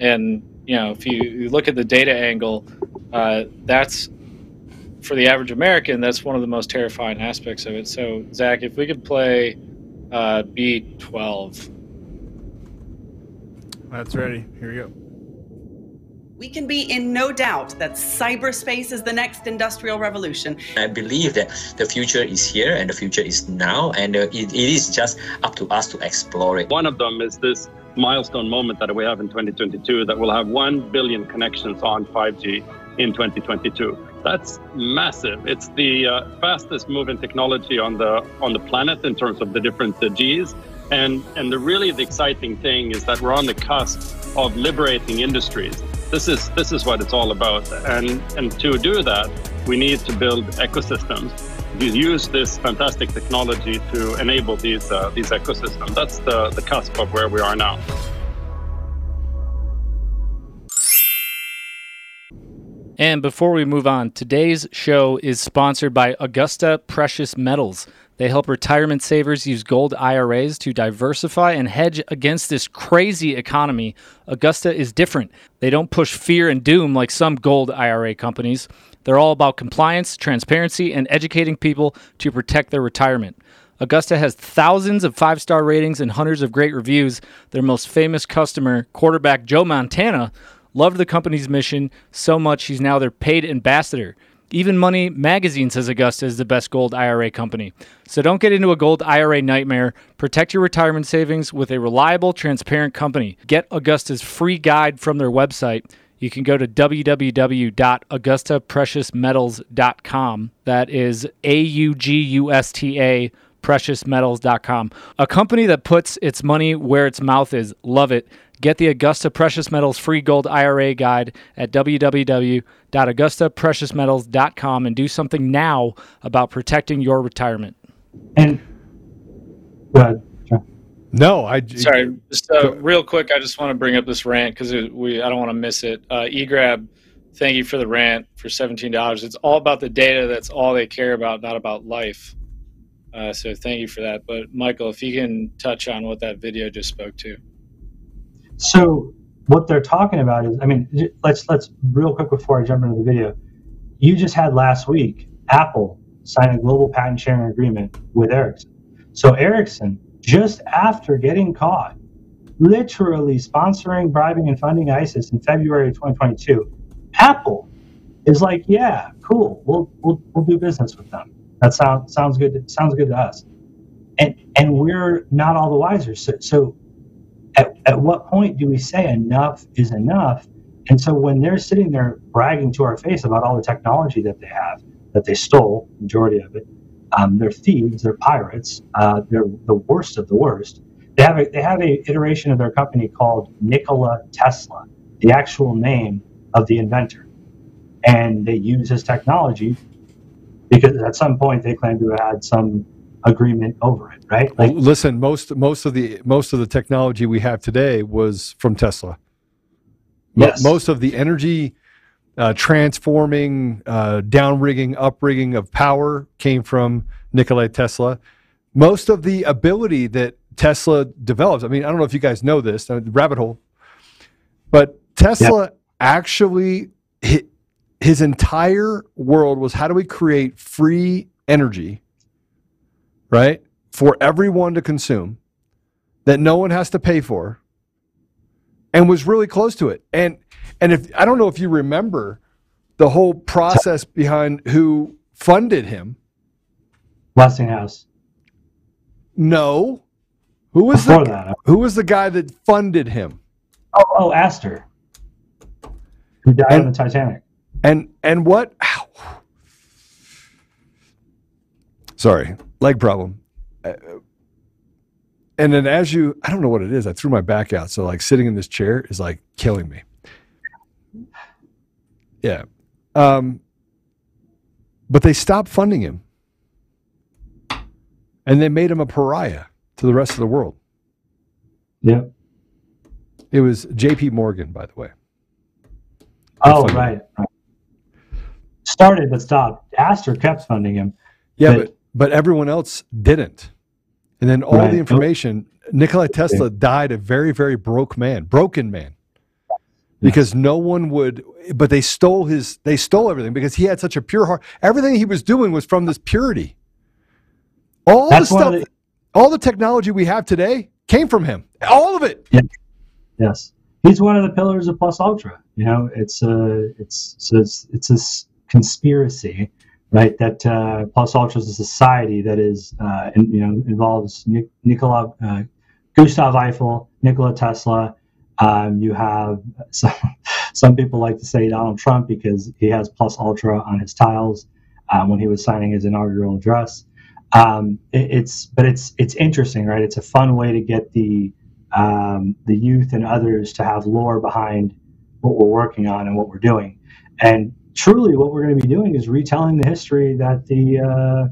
And you know, if you, you look at the data angle, uh, that's for the average American, that's one of the most terrifying aspects of it. So, Zach, if we could play uh, B12.
That's ready. Here we go.
We can be in no doubt that cyberspace is the next industrial revolution.
I believe that the future is here and the future is now, and uh, it, it is just up to us to explore it.
One of them is this milestone moment that we have in 2022 that will have 1 billion connections on 5G in 2022. That's massive. It's the uh, fastest moving technology on the on the planet in terms of the different uh, Gs and, and the really the exciting thing is that we're on the cusp of liberating industries. This is, this is what it's all about. And, and to do that, we need to build ecosystems. Use this fantastic technology to enable these, uh, these ecosystems. That's the, the cusp of where we are now.
And before we move on, today's show is sponsored by Augusta Precious Metals. They help retirement savers use gold IRAs to diversify and hedge against this crazy economy. Augusta is different. They don't push fear and doom like some gold IRA companies. They're all about compliance, transparency, and educating people to protect their retirement. Augusta has thousands of five star ratings and hundreds of great reviews. Their most famous customer, quarterback Joe Montana, loved the company's mission so much he's now their paid ambassador. Even Money Magazine says Augusta is the best gold IRA company. So don't get into a gold IRA nightmare. Protect your retirement savings with a reliable, transparent company. Get Augusta's free guide from their website. You can go to www.augustapreciousmetals.com. That is A U G U S T A preciousmetals.com. A company that puts its money where its mouth is. Love it. Get the Augusta Precious Metals free gold IRA guide at www.augustapreciousmetals.com and do something now about protecting your retirement.
And go ahead.
No, I
sorry. Just uh, real quick, I just want to bring up this rant because we I don't want to miss it. Uh, eGrab, thank you for the rant for seventeen dollars. It's all about the data. That's all they care about, not about life. Uh, so thank you for that. But Michael, if you can touch on what that video just spoke to.
So what they're talking about is, I mean, let's let's real quick before I jump into the video. You just had last week Apple sign a global patent sharing agreement with Ericsson. So Ericsson just after getting caught, literally sponsoring, bribing, and funding ISIS in February of 2022, Apple is like, yeah, cool, we'll we'll, we'll do business with them. That sounds sounds good. Sounds good to us. And and we're not all the wiser. So, so at, at what point do we say enough is enough? And so when they're sitting there bragging to our face about all the technology that they have, that they stole, majority of it, um, they're thieves. They're pirates. Uh, they're the worst of the worst. They have a they have a iteration of their company called Nikola Tesla, the actual name of the inventor, and they use his technology because at some point they claim to have had some agreement over it, right?
Like, well, listen, most most of the most of the technology we have today was from Tesla.
Yes.
most of the energy uh, transforming, uh, downrigging, uprigging of power came from Nikola Tesla. Most of the ability that Tesla develops, I mean, I don't know if you guys know this, uh, rabbit hole, but Tesla actually, his entire world was how do we create free energy, right, for everyone to consume that no one has to pay for, and was really close to it. And and if I don't know if you remember the whole process behind who funded him.
Westinghouse.
No. Who was
Before
the
that.
who was the guy that funded him?
Oh, oh, Astor. Who died
And-
on the Titanic.
And and what? Ow. Sorry, leg problem. Uh, and then as you, I don't know what it is. I threw my back out, so like sitting in this chair is like killing me. Yeah, um, but they stopped funding him, and they made him a pariah to the rest of the world.
Yeah.
It was J.P. Morgan, by the way.
Oh, right. right. Started but stopped. Astor kept funding him.
Yeah,
But-
but everyone else didn't. And then all
Right.
the information, Nikola Tesla died a very very broke man, broken man. Because no one would but they stole his they stole everything because he had such a pure heart. Everything he was doing was from this purity. All
That's
the stuff
the-
all the technology we have today came from him. All of it.
Yes, he's one of the pillars of Plus Ultra. You know, it's a it's so it's it's a conspiracy, right? That uh, Plus Ultra is a society that is uh, in, you know involves Nik- Nikola uh, Gustav Eiffel, Nikola Tesla. Um, you have [laughs] some some people like to say Donald Trump because he has Plus Ultra on his tiles um, when he was signing his inaugural address. Um, it, it's but it's it's interesting, right? It's a fun way to get the um, the youth and others to have lore behind what we're working on and what we're doing. And truly, what we're going to be doing is retelling the history that the uh,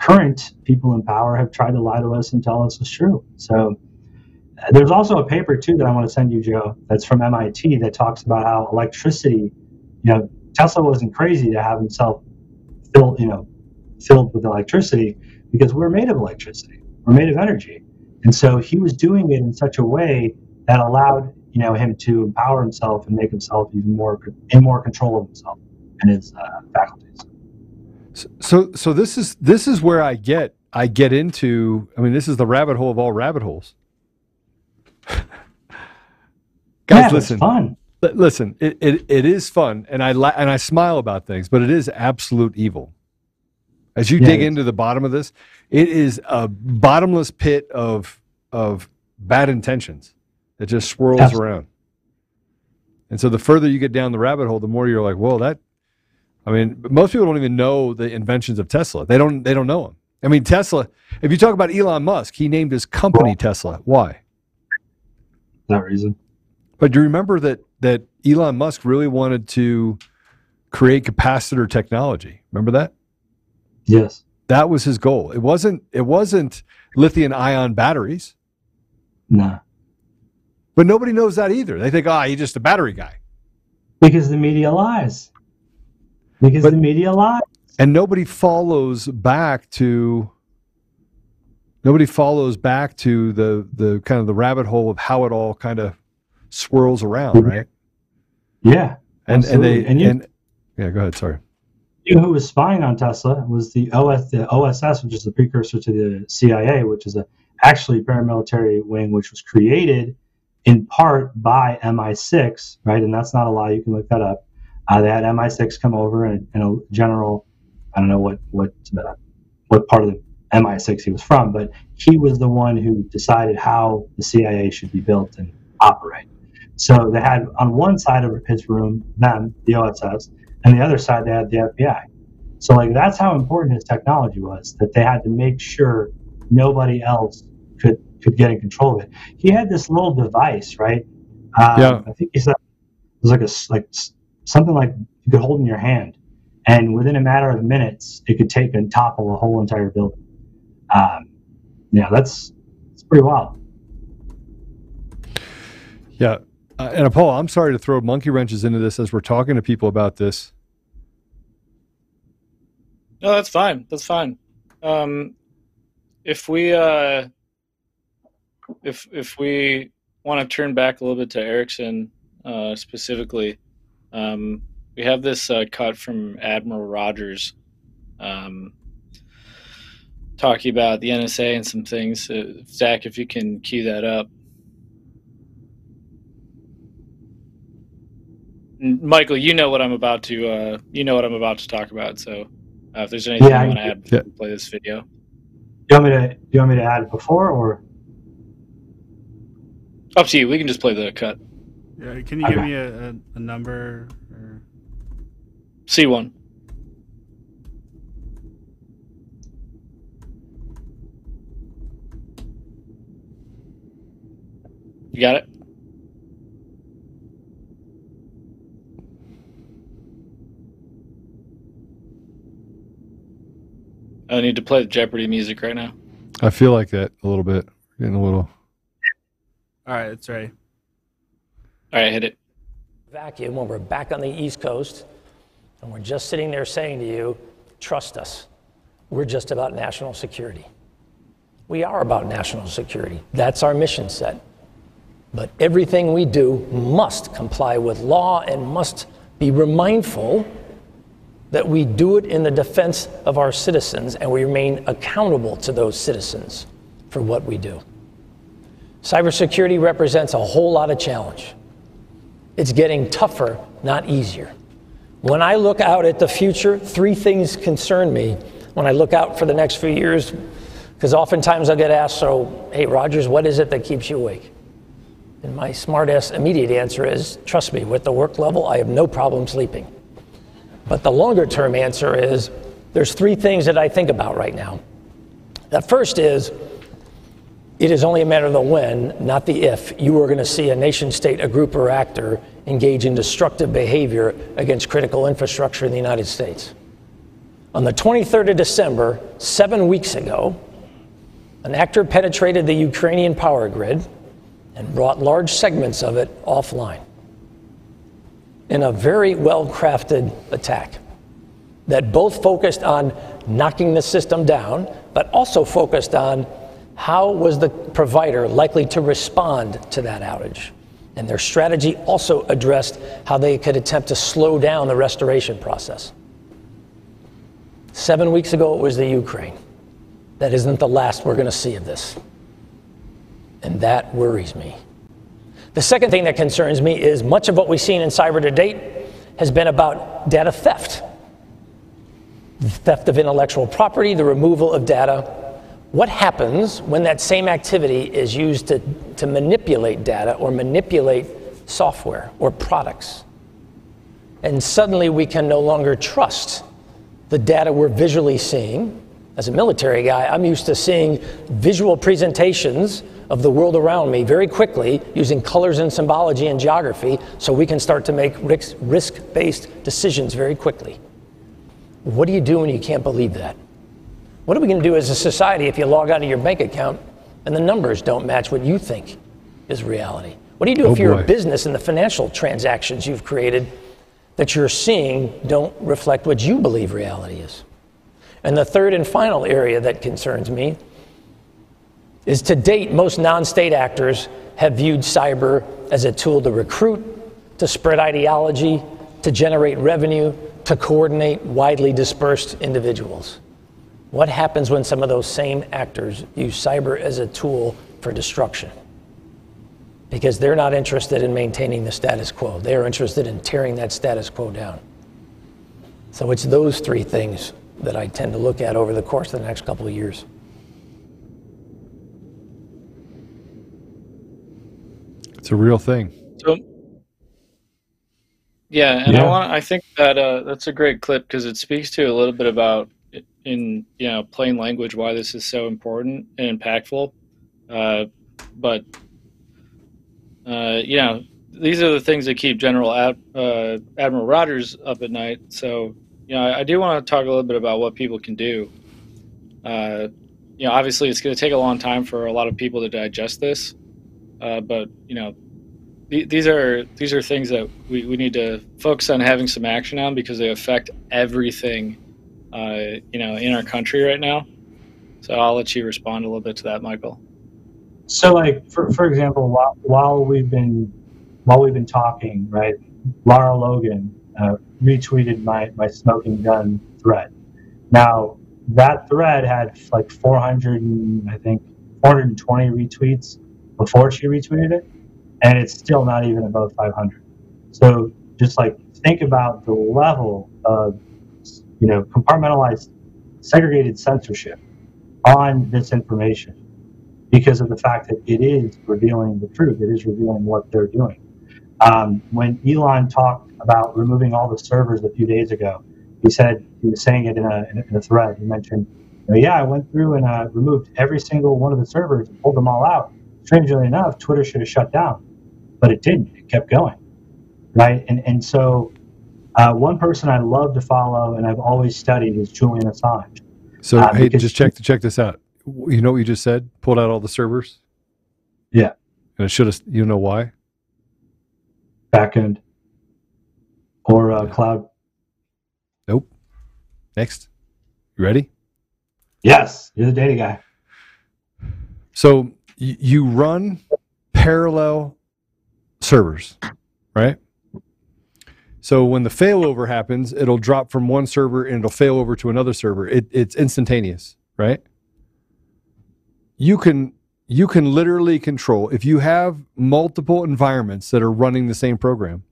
current people in power have tried to lie to us and tell us is true. So uh, there's also a paper too that I want to send you, Joe. That's from MIT that talks about how electricity. You know, Tesla wasn't crazy to have himself filled, you know, filled with electricity because we're made of electricity. We're made of energy. And so he was doing it in such a way that allowed you know him to empower himself and make himself even more in more control of himself and his uh, faculties.
So so this is this is where I get I get into I mean this is the rabbit hole of all rabbit holes. [laughs] Guys,
Yeah,
listen.
fun.
Listen, it, it, it is fun, and I la- and I smile about things, but it is absolute evil. As you
Yeah,
dig into the bottom of this, it is a bottomless pit of of bad intentions that just swirls
Absolutely.
around. And so, the further you get down the rabbit hole, the more you're like, "Well, that." I mean, most people don't even know the inventions of Tesla. They don't. They don't know them. I mean, Tesla. If you talk about Elon Musk, he named his company Tesla. Why?
That reason.
But do you remember that that Elon Musk really wanted to create capacitor technology? Remember that?
Yes.
That was his goal. It wasn't. It wasn't lithium ion batteries.
No.
But nobody knows that either. They think, ah, oh, he's just a battery guy.
Because the media lies. Because
But-
the media lies.
and nobody follows back to nobody follows back to the the kind of the rabbit hole of how it all kind of swirls around mm-hmm. right
Yeah.
and and they
absolutely. and you,
and yeah go ahead sorry
you know who was spying on Tesla was the OS, the OSS, which is the precursor to the CIA, which is a actually paramilitary wing, which was created in part by MI6, right? And that's not a lie. You can look that up. Uh, they had MI6 come over and, and a general, I don't know what what uh, what part of the MI6 he was from, but he was the one who decided how the CIA should be built and operate. So they had on one side of his room them, the OSS, and the other side they had the FBI. So like that's how important his technology was that they had to make sure nobody else could could get in control of it. He had this little device, right? Um,
Yeah.
I think he said it was like a like something like you could hold in your hand, and within a matter of minutes, it could take and topple a whole entire building. Um, yeah, that's it's pretty wild.
yeah uh, and paul i'm sorry to throw monkey wrenches into this as we're talking to people about this
No, that's fine. That's fine. Um, if we uh, if if we want to turn back a little bit to Ericsson uh, specifically, um, we have this uh, cut from Admiral Rogers um, talking about the NSA and some things. Uh, Zach, if you can cue that up. Michael, you know what I'm about to uh, you know what I'm about to talk about. So, uh, if there's anything
Yeah,
you
I-
want to add before we play this video,
Do you want me to do you want me to add it before or
up to you. We can just play the cut.
Yeah, can you give
Okay.
me a, a, a number? Or...
C one. You got it. I need to play the Jeopardy music right now.
i feel like that a little bit getting a little
All right, it's ready.
All right, hit it.
vacuum when we're back on the East Coast and we're just sitting there saying to you, trust us. We're just about national security. We are about national security. That's our mission set. But everything we do must comply with law and must be mindful that we do it in the defense of our citizens and we remain accountable to those citizens for what we do. Cybersecurity represents a whole lot of challenge. It's getting tougher, not easier. When I look out at the future, three things concern me when I look out for the next few years, because oftentimes I'll get asked, So, hey, Rogers, what is it that keeps you awake? And my smart ass immediate answer is, Trust me, with the work level, I have no problem sleeping. But the longer term answer is, There's three things that I think about right now. The first is, it is only a matter of the when, not the if, you are going to see a nation state, a group, or actor engage in destructive behavior against critical infrastructure in the United States. On the 23rd of December, seven weeks ago, an actor penetrated the Ukrainian power grid and brought large segments of it offline in a very well crafted attack that both focused on knocking the system down, but also focused on how was the provider likely to respond to that outage. And their strategy also addressed how they could attempt to slow down the restoration process. Seven weeks ago, it was the Ukraine. That isn't the last we're going to see of this. And that worries me. The second thing that concerns me is much of what we've seen in cyber to date has been about data theft the theft of intellectual property, the removal of data. What happens when that same activity is used to, to manipulate data or manipulate software or products? And suddenly we can no longer trust the data we're visually seeing. As a military guy, I'm used to seeing visual presentations of the world around me very quickly using colors and symbology and geography so we can start to make risk based decisions very quickly. What do you do when you can't believe that? What are we going to do as a society if you log out of your bank account and the numbers don't match what you think is reality? What do you do
Oh,
if you're
boy.
a business and the financial transactions you've created that you're seeing don't reflect what you believe reality is? And the third and final area that concerns me is to date, most non state actors have viewed cyber as a tool to recruit, to spread ideology, to generate revenue, to coordinate widely dispersed individuals. What happens when some of those same actors use cyber as a tool for destruction? Because they're not interested in maintaining the status quo, they're interested in tearing that status quo down. So it's those three things that I tend to look at over the course of the next couple of years.
It's a real thing.
So, yeah, and
Yeah.
I want I think that uh, that's a great clip because it speaks to a little bit about in you know plain language why this is so important and impactful. Uh, but uh, you know these are the things that keep General Ad, uh, Admiral Rogers up at night. So you know I, I do want to talk a little bit about what people can do. Uh, you know, obviously it's going to take a long time for a lot of people to digest this, uh, but you know th- these are these are things that we, we need to focus on having some action on because they affect everything uh, you know in our country right now so i'll let you respond a little bit to that michael
So, like for for example, while while we've been while we've been talking, right? Lara Logan uh, retweeted my my smoking gun thread. Now that thread had like 400, and, I think 420 retweets before she retweeted it, and it's still not even above 500. So just like think about the level of you know compartmentalized, segregated censorship on this information because of the fact that it is revealing the truth. It is revealing what they're doing. Um, when Elon talked about removing all the servers a few days ago, he said he was saying it in a, in a, thread. He mentioned, "Yeah, I went through and uh, removed every single one of the servers and pulled them all out." Strangely enough, Twitter should have shut down, but it didn't. It kept going, right? And and so, uh, one person I love to follow and I've always studied is Julian Assange.
So
Uh,
hey, just check to check this out. You know what you just said? Pulled out all the servers.
Yeah.
And it should have. You know why?
Backend or uh, cloud.
Nope. Next. You ready?
Yes, you're the data guy.
So y- you run parallel servers, right? So when the failover happens, it'll drop from one server and it'll fail over to another server. It, it's instantaneous, right? You can you can literally control if you have multiple environments that are running the same program,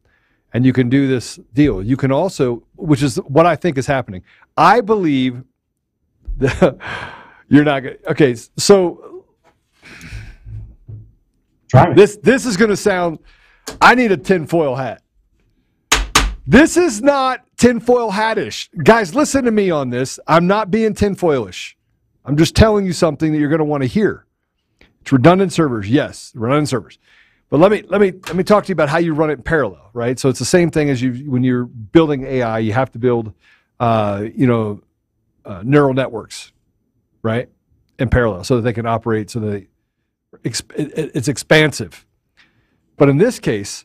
and you can do this deal. You can also, which is what I think is happening. I believe that [laughs] you're not going. Okay, so this this is going to sound. I need a tinfoil hat. This is not tinfoil hattish, guys. Listen to me on this. I'm not being tinfoilish. I'm just telling you something that you're going to want to hear. It's redundant servers, yes, redundant servers. But let me let me let me talk to you about how you run it in parallel, right? So it's the same thing as you when you're building AI, you have to build, uh, you know, uh, neural networks, right, in parallel, so that they can operate. So that it's expansive. But in this case,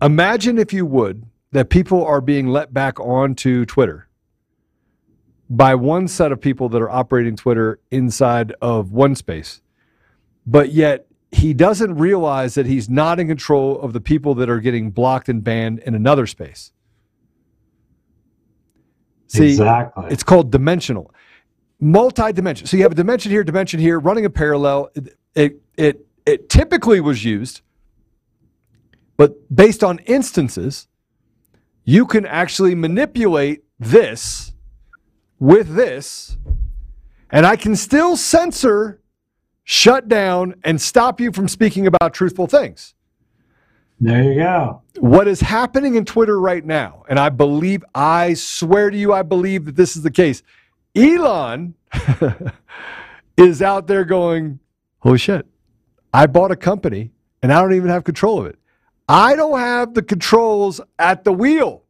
imagine if you would that people are being let back onto Twitter by one set of people that are operating Twitter inside of one space, but yet he doesn't realize that he's not in control of the people that are getting blocked and banned in another space. See,
Exactly.
it's called dimensional, multi-dimensional. So you have a dimension here, dimension here, running a parallel. It it it, it typically was used, but based on instances, you can actually manipulate this with this, and I can still censor, shut down, and stop you from speaking about truthful things.
There you go.
What is happening in Twitter right now, and I believe, I swear to you, I believe that this is the case. Elon [laughs] is out there going, Holy shit, I bought a company and I don't even have control of it. I don't have the controls at the wheel.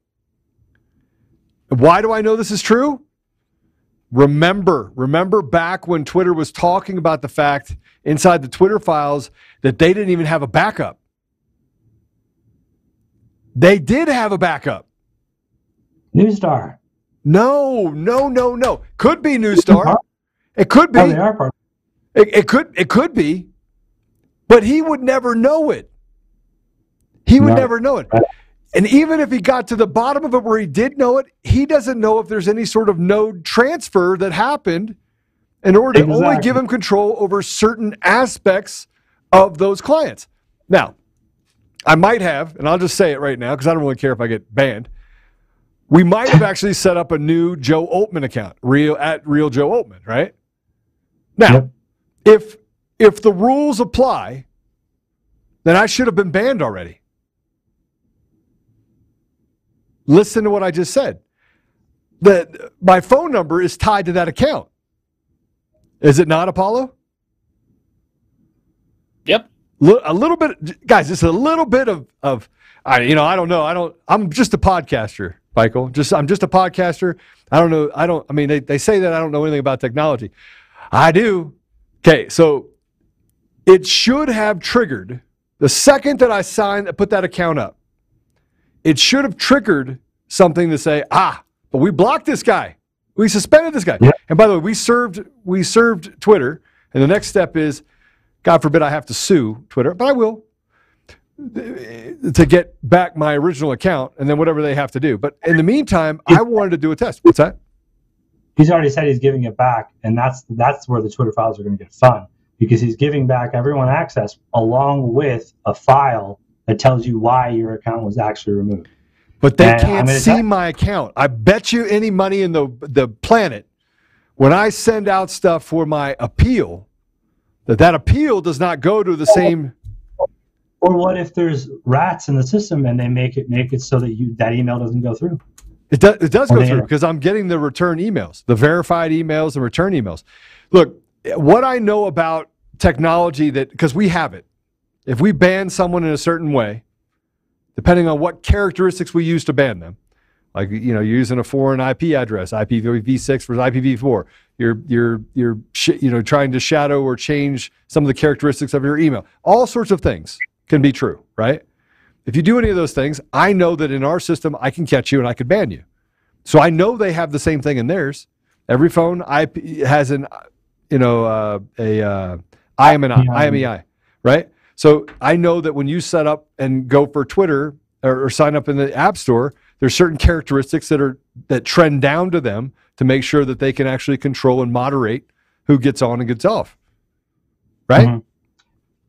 Why do I know this is true? Remember, remember back when Twitter was talking about the fact inside the Twitter files that they didn't even have a backup. They did have a backup.
Neustar.
No, no, no, no. Could be Neustar. It could be.
Oh, they are part.
It, it could. It could be. But he would never know it. He would never know it. And even if he got to the bottom of it where he did know it, he doesn't know if there's any sort of node transfer that happened in order to only give him control over certain aspects of those clients. Now, I might have, and I'll just say it right now because I don't really care if I get banned. We might have [laughs] actually set up a new Joe Oltmann account, real at real Joe Oltmann, right? Now, if if the rules apply, then I should have been banned already. Listen to what I just said. The my phone number is tied to that account. Is it not, Apollo?
Yep.
A little bit, guys. Just a little bit of of, I you know I don't know. I don't. I'm just a podcaster, Michael. Just I'm just a podcaster. I don't know. I don't. I mean, they they say that I don't know anything about technology. I do. Okay, so it should have triggered the second that I signed, that put that account up. It should have triggered something to say, ah, but we blocked this guy. We suspended this guy. And by the way, we served we served Twitter, and the next step is, God forbid I have to sue Twitter, but I will to get back my original account and then whatever they have to do. But in the meantime, I wanted to do a test. What's that?
He's already said he's giving it back, and that's that's where the Twitter files are going to get fun because he's giving back everyone access along with a file that tells you why your account was actually removed.
But they
And
can't see
tell-
my account. I bet you any money in the the planet when I send out stuff for my appeal that that appeal does not go to the same
Or what if there's rats in the system and they make it make it so that you that email doesn't go through?
It does, it does
Or
go through because I'm getting the return emails, the verified emails, and return emails. Look, what I know about technology that, because we have it, if we ban someone in a certain way, depending on what characteristics we use to ban them, like you know, you're using a foreign IP address, IPv6 versus IPv4. You're you're you're sh- you know trying to shadow or change some of the characteristics of your email. All sorts of things can be true, right? If you do any of those things, I know that in our system I can catch you and I could ban you. So I know they have the same thing in theirs. Every phone IP has an you know uh, a uh, IMEI, IMEI, right? So I know that when you set up and go for Twitter or, or sign up in the App Store, there's certain characteristics that are that trend down to them to make sure that they can actually control and moderate who gets on and gets off. Right? Mm-hmm.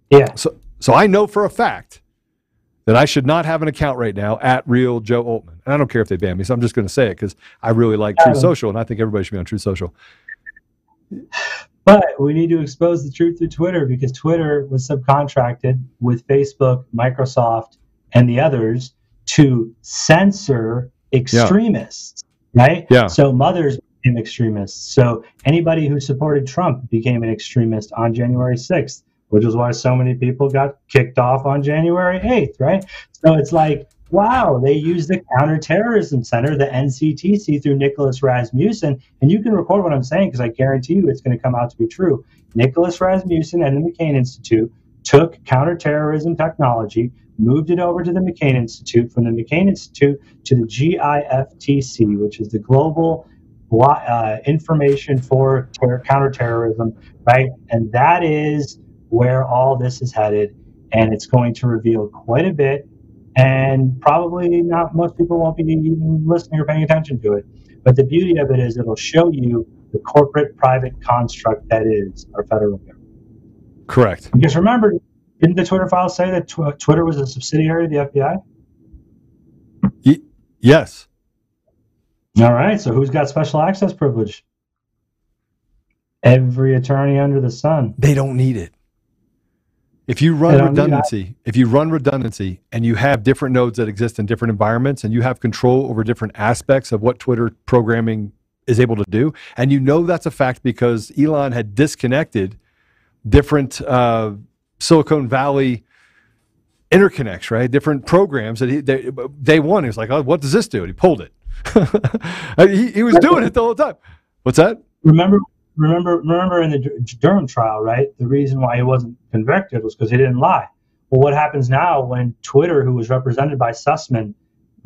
Yeah.
So so I know for a fact that I should not have an account right now at real Joe Oltmann. And I don't care if they ban me, so I'm just going to say it because I really like True Social, and I think everybody should be on True Social.
But we need to expose the truth through Twitter because Twitter was subcontracted with Facebook, Microsoft, and the others to censor extremists, right?
Yeah.
So mothers became extremists. So anybody who supported Trump became an extremist on January 6th, which is why so many people got kicked off on January 8th, right? So it's like, wow, they used the Counterterrorism Center, the NCTC, through Nicholas Rasmussen. And you can record what I'm saying because I guarantee you it's going to come out to be true. Nicholas Rasmussen and the McCain Institute took counterterrorism technology, moved it over to the McCain Institute, from the McCain Institute to the GIFTC, which is the Global uh, Information for Ter- Counterterrorism, right? And that is where all this is headed. And it's going to reveal quite a bit. And probably not most people won't be even listening or paying attention to it. But the beauty of it is it'll show you the corporate private construct that is our federal government.
Correct.
Because remember, didn't the Twitter files say that tw- Twitter was a subsidiary of the FBI?
Yes.
All right. So who's got special access privilege? Every attorney under the sun.
They don't need it. If you run redundancy, if you run redundancy and you have different nodes that exist in different environments and you have control over different aspects of what Twitter programming is able to do, and you know that's a fact because Elon had disconnected different uh, Silicon Valley interconnects, right? Different programs that he, they, day one, he was like, oh, what does this do? And he pulled it. [laughs] he, he was doing it the whole time. What's that?
remember, remember, remember in the Durham trial, right? The reason why he wasn't convicted was because he didn't lie. Well, what happens now when Twitter, who was represented by Sussmann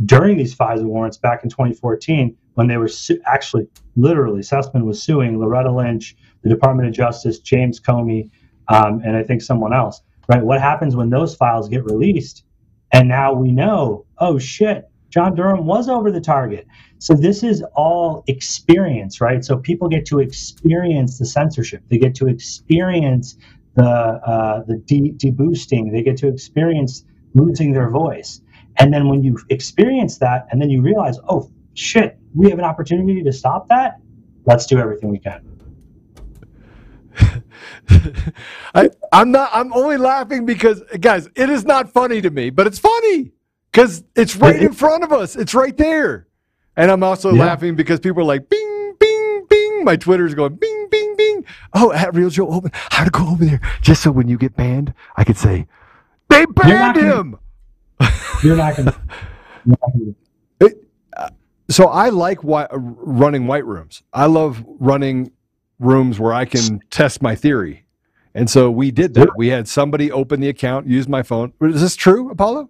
during these FISA warrants back in 2014, when they were su- actually, literally, Sussmann was suing Loretta Lynch, the Department of Justice, James Comey, um, and I think someone else, right? What happens when those files get released? And now we know, oh shit, John Durham was over the target. So this is all experience, right? So people get to experience the censorship. They get to experience the uh, the de- deboosting. They get to experience losing their voice. And then when you experience that, and then you realize, oh shit, we have an opportunity to stop that. Let's do everything we can. [laughs]
I, I'm not. I'm only laughing because, guys, it is not funny to me, but it's funny because it's right in front of us. It's right there, and I'm also
Yeah.
laughing because people are like, "Bing, bing, bing." My Twitter's going, "Bing, bing, bing." Oh, at Real Joe Open, how to go over there just so when you get banned, I could say, "They
You're
banned
gonna-
him."
You're not going [laughs] to.
Uh, so I like white, uh, running white rooms. I love running rooms where I can test my theory. And so we did that. We had somebody open the account, use my phone. Is this true, Apollo?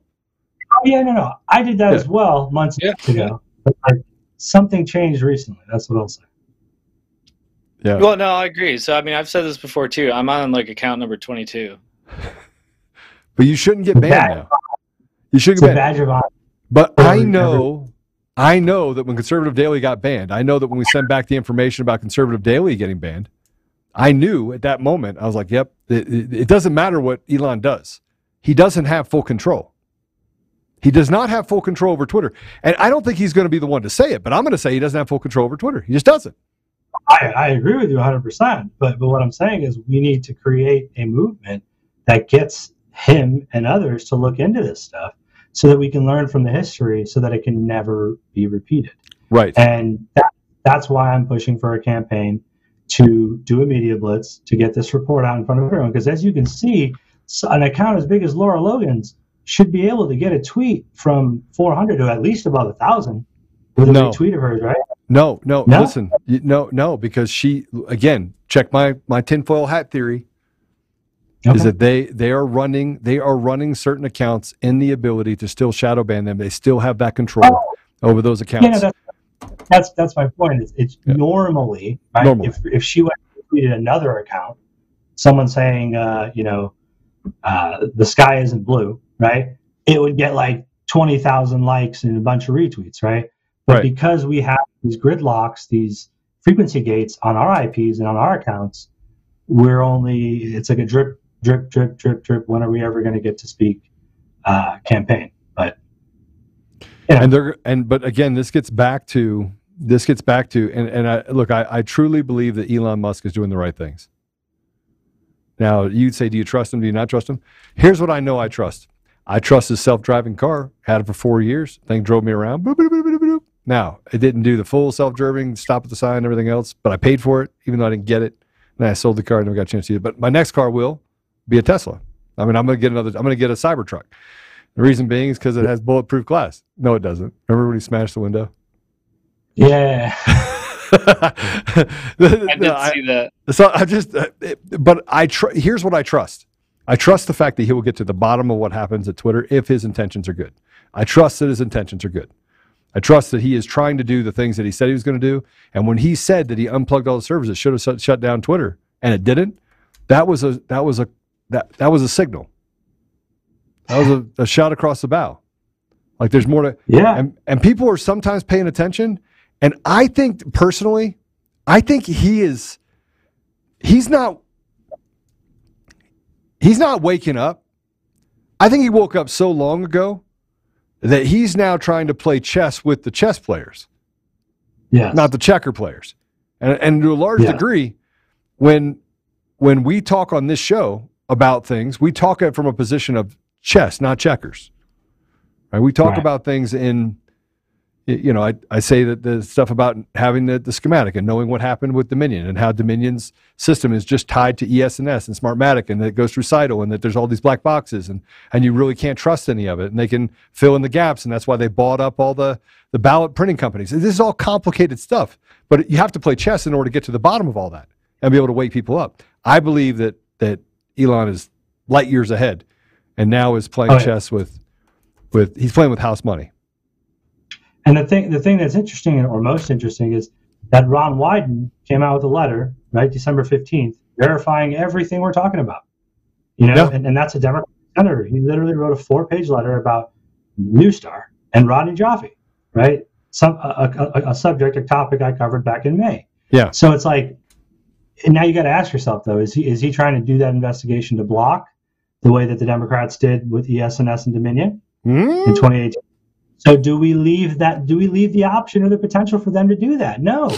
Oh yeah, no, no. I did that
Yeah.
as well months ago. But like, something changed recently. That's what I'll say.
Yeah.
Well, no, I agree. So I mean, I've said this before too. I'm on like account number 22. [laughs]
But you shouldn't get banned
Badge-
now. You shouldn't
It's
get banned.
badge of honor.
But I know, I know that when Conservative Daily got banned, I know that when we sent back the information about Conservative Daily getting banned, I knew at that moment, I was like, yep, it, it, it doesn't matter what Elon does. He doesn't have full control. He does not have full control over Twitter. And I don't think he's going to be the one to say it, but I'm going to say he doesn't have full control over Twitter. He just doesn't.
I, I agree with you 100%. But, but what I'm saying is we need to create a movement that gets him and others to look into this stuff so that we can learn from the history so that it can never be repeated.
Right.
And that, that's why I'm pushing for a campaign to do a media blitz to get this report out in front of everyone. Because as you can see, an account as big as Lara Logan's should be able to get a tweet from 400 to at least above a thousand with a
No.
retweet of hers, right?
No, no,
No?
listen, no, no, because she again check my my tinfoil hat theory is that they they are running they are running certain accounts in the ability to still shadow ban them. They still have that control over those accounts.
Yeah, no, that's, that's that's my point. It's, it's normally, right?
Normally.
If if she went and tweeted another account, someone saying, uh, you know, uh, the sky isn't blue, right? It would get like twenty thousand likes and a bunch of retweets, right? But
Right.
because we have these gridlocks, these frequency gates on our IPs and on our accounts, we're only it's like a drip, drip, drip, drip, drip. When are we ever going to get to speak? Uh, campaign, but
And they're and but again, this gets back to this gets back to and and I look, I, I truly believe that Elon Musk is doing the right things. Now you'd say, do you trust him? Do you not trust him? Here's what I know I trust. I trust his self-driving car. Had it for four years. Thing drove me around. Boop, boop, boop. Now it didn't do the full self-driving, stop at the sign, and everything else, but I paid for it, even though I didn't get it. And I sold the car, and never got a chance to use it. But my next car will be a Tesla. I mean, I'm gonna get another. I'm gonna get a Cybertruck. The reason being is because it has bulletproof glass. No, it doesn't. Remember when he smashed the window?
yeah, [laughs]
I did see that.
So I just, uh, but I tr- here's what I trust. I trust the fact that he will get to the bottom of what happens at Twitter if his intentions are good. I trust that his intentions are good. I trust that he is trying to do the things that he said he was going to do. And when he said that he unplugged all the servers, it should have shut, down Twitter, and it didn't. That was a that was a that that was a signal. That was a, a shot across the bow. Like there's more to
Yeah.
And and people are sometimes paying attention. And I think personally, I think he is he's not he's not waking up. I think he woke up so long ago that he's now trying to play chess with the chess players,
yeah,
not the checker players. And and to a large
Yeah.
degree, when when we talk on this show about things, we talk it from a position of chess, not checkers. Right? We talk
Right.
about things in You know, I, I say that the stuff about having the, the schematic and knowing what happened with Dominion and how Dominion's system is just tied to E ES&S and Smartmatic and that it goes through CITO and that there's all these black boxes and, and you really can't trust any of it. And they can fill in the gaps. And that's why they bought up all the, the ballot printing companies. This is all complicated stuff, but you have to play chess in order to get to the bottom of all that and be able to wake people up. I believe that, that Elon is light years ahead and now is playing
Oh, yeah.
chess with, with, he's playing with house money.
And the thing, the thing that's interesting or most interesting is that Ron Wyden came out with a letter, right, December fifteenth, verifying everything we're talking about. You know, and, and that's a Democrat senator. He literally wrote a four-page letter about Neustar and Rodney Joffe, right? Some a, a, a subject, a topic I covered back in May.
Yeah.
So it's like, and now you got to ask yourself though: is he is he trying to do that investigation to block the way that the Democrats did with ES&S and Dominion hmm. in 2018? So do we leave that? Do we leave the option or the potential for them to do that? No.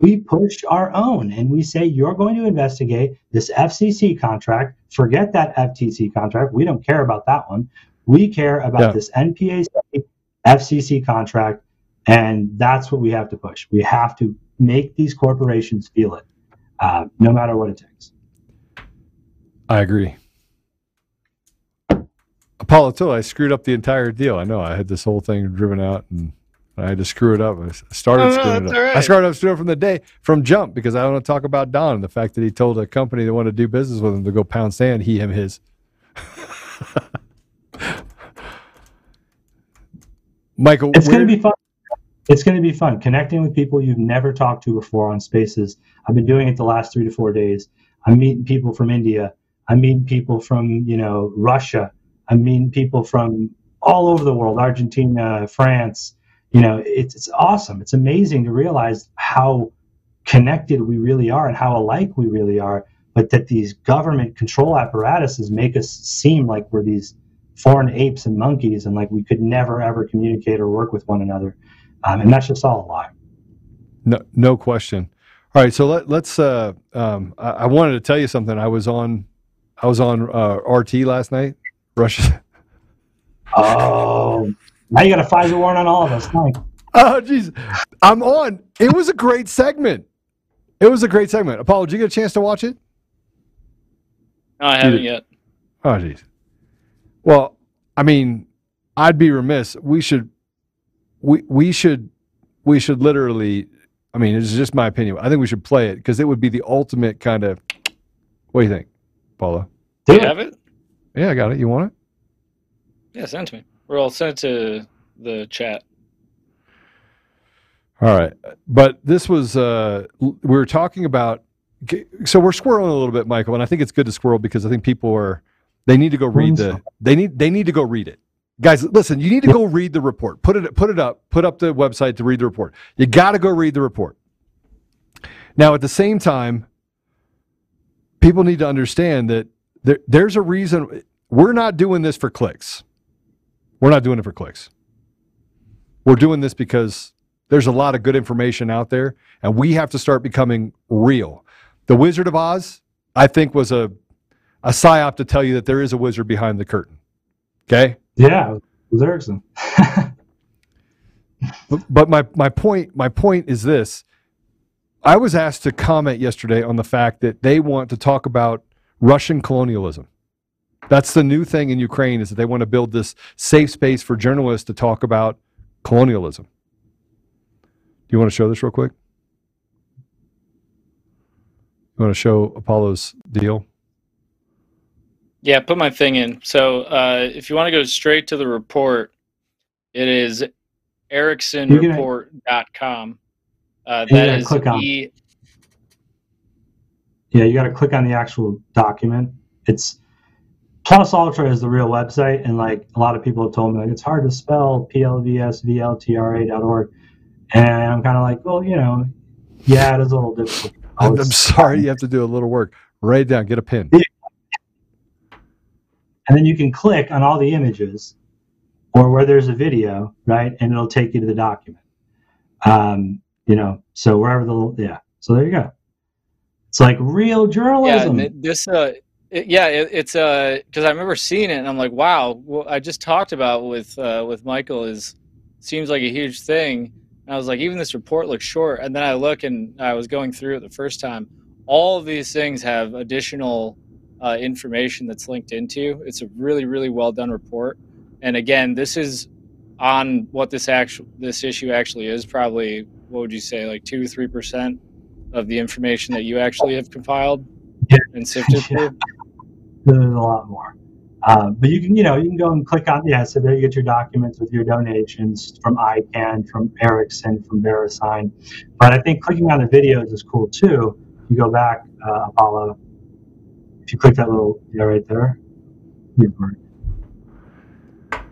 We push our own and we say you're going to investigate this FCC contract. Forget that FTC contract. We don't care about that one. We care about
Yeah.
this NPA FCC contract, and that's what we have to push. We have to make these corporations feel it, uh, no matter what it takes.
I agree. Apollo, too, I screwed up the entire deal. I know I had this whole thing driven out and I had to screw it up. I started
Oh, no,
screwing it up.
all right.
I started up screwing it up from the day, from jump, because I want to talk about Don and the fact that he told a company that wanted to do business with him to go pound sand, he, him, his. [laughs] Michael,
It's going to be fun. It's going to be fun connecting with people you've never talked to before on spaces. I've been doing it the last three to four days. I'm meeting people from India. I'm meeting people from you know Russia. I'm meeting people from all over the world, Argentina, France. You know, it's it's awesome. It's amazing to realize how connected we really are and how alike we really are. But that these government control apparatuses make us seem like we're these foreign apes and monkeys, and like we could never ever communicate or work with one another. Um, and that's just all a lie.
No, no question. All right, so let, let's. Uh, um, I, I wanted to tell you something. I was on, I was on uh, RT last night. Russia.
Oh, now you got a FISA warrant on all of us. Thanks.
Oh, jeez, I'm on. It was a great segment. It was a great segment. Apollo, did you get a chance to watch it?
No, I haven't yet.
Oh, jeez. Well, I mean, I'd be remiss. We should, we we should, we should literally. I mean, it's just my opinion. I think we should play it because it would be the ultimate kind of. What do you think, Paulo?
Do you have it?
Yeah, I got it. You want it?
Yeah, send it to me. Or I'll send it to the chat.
All right. But this was, uh, we were talking about, so we're squirreling a little bit, Michael, and I think it's good to squirrel because I think people are, they need to go read the, they need, they need to go read it. Guys, listen, you need to go read the report. Put it, put it up, put up the website to read the report. You got to go read the report. Now, at the same time, people need to understand that there, there's a reason we're not doing this for clicks. We're not doing it for clicks. We're doing this because there's a lot of good information out there, and we have to start becoming real. The Wizard of Oz, I think, was a a psyop to tell you that there is a wizard behind the curtain. Okay,
Yeah, it was Ericsson.
but, but my my point my point is this: I was asked to comment yesterday on the fact that they want to talk about Russian colonialism. That's the new thing in Ukraine is that they want to build this safe space for journalists to talk about colonialism. Do you want to show this real quick? You want to show Apollo's deal?
Yeah, put my thing in. So uh, if you want to go straight to the report, it is ericssonreport.com. Uh,
You
that
gotta
is
click on-
E.
Yeah, you got to click on the actual document. It's Plus Ultra is the real website, and like a lot of people have told me, like it's hard to spell plvsvltra.org, and I'm kind of like, well, you know, yeah, it is a little difficult. [laughs]
I'm, I'm sorry, you have to do a little work. Write it down. Get a pen.
and then you can click on all the images or where there's a video, right? And it'll take you to the document. Um, you know, so wherever the yeah. So there you go. It's like real journalism.
it- this. Uh, it, yeah, it, it's uh because I remember seeing it and I'm like, wow. What I just talked about with uh, with Michael is seems like a huge thing. And I was like, even this report looks short. And then I look and I was going through it the first time. All of these things have additional uh, information that's linked into. It's a really, really well done report. And again, this is on what this actual this issue actually is. Probably, what would you say, like two, three percent of the information that you actually have compiled and sifted through. [laughs]
There's a lot more. Uh, but you can, you know, you can go and click on, yeah, so there you get your documents with your donations from ICANN, from Ericsson, from VeriSign. But I think clicking on the videos is cool too. You go back, uh, Apollo, if you click that little, yeah, right there.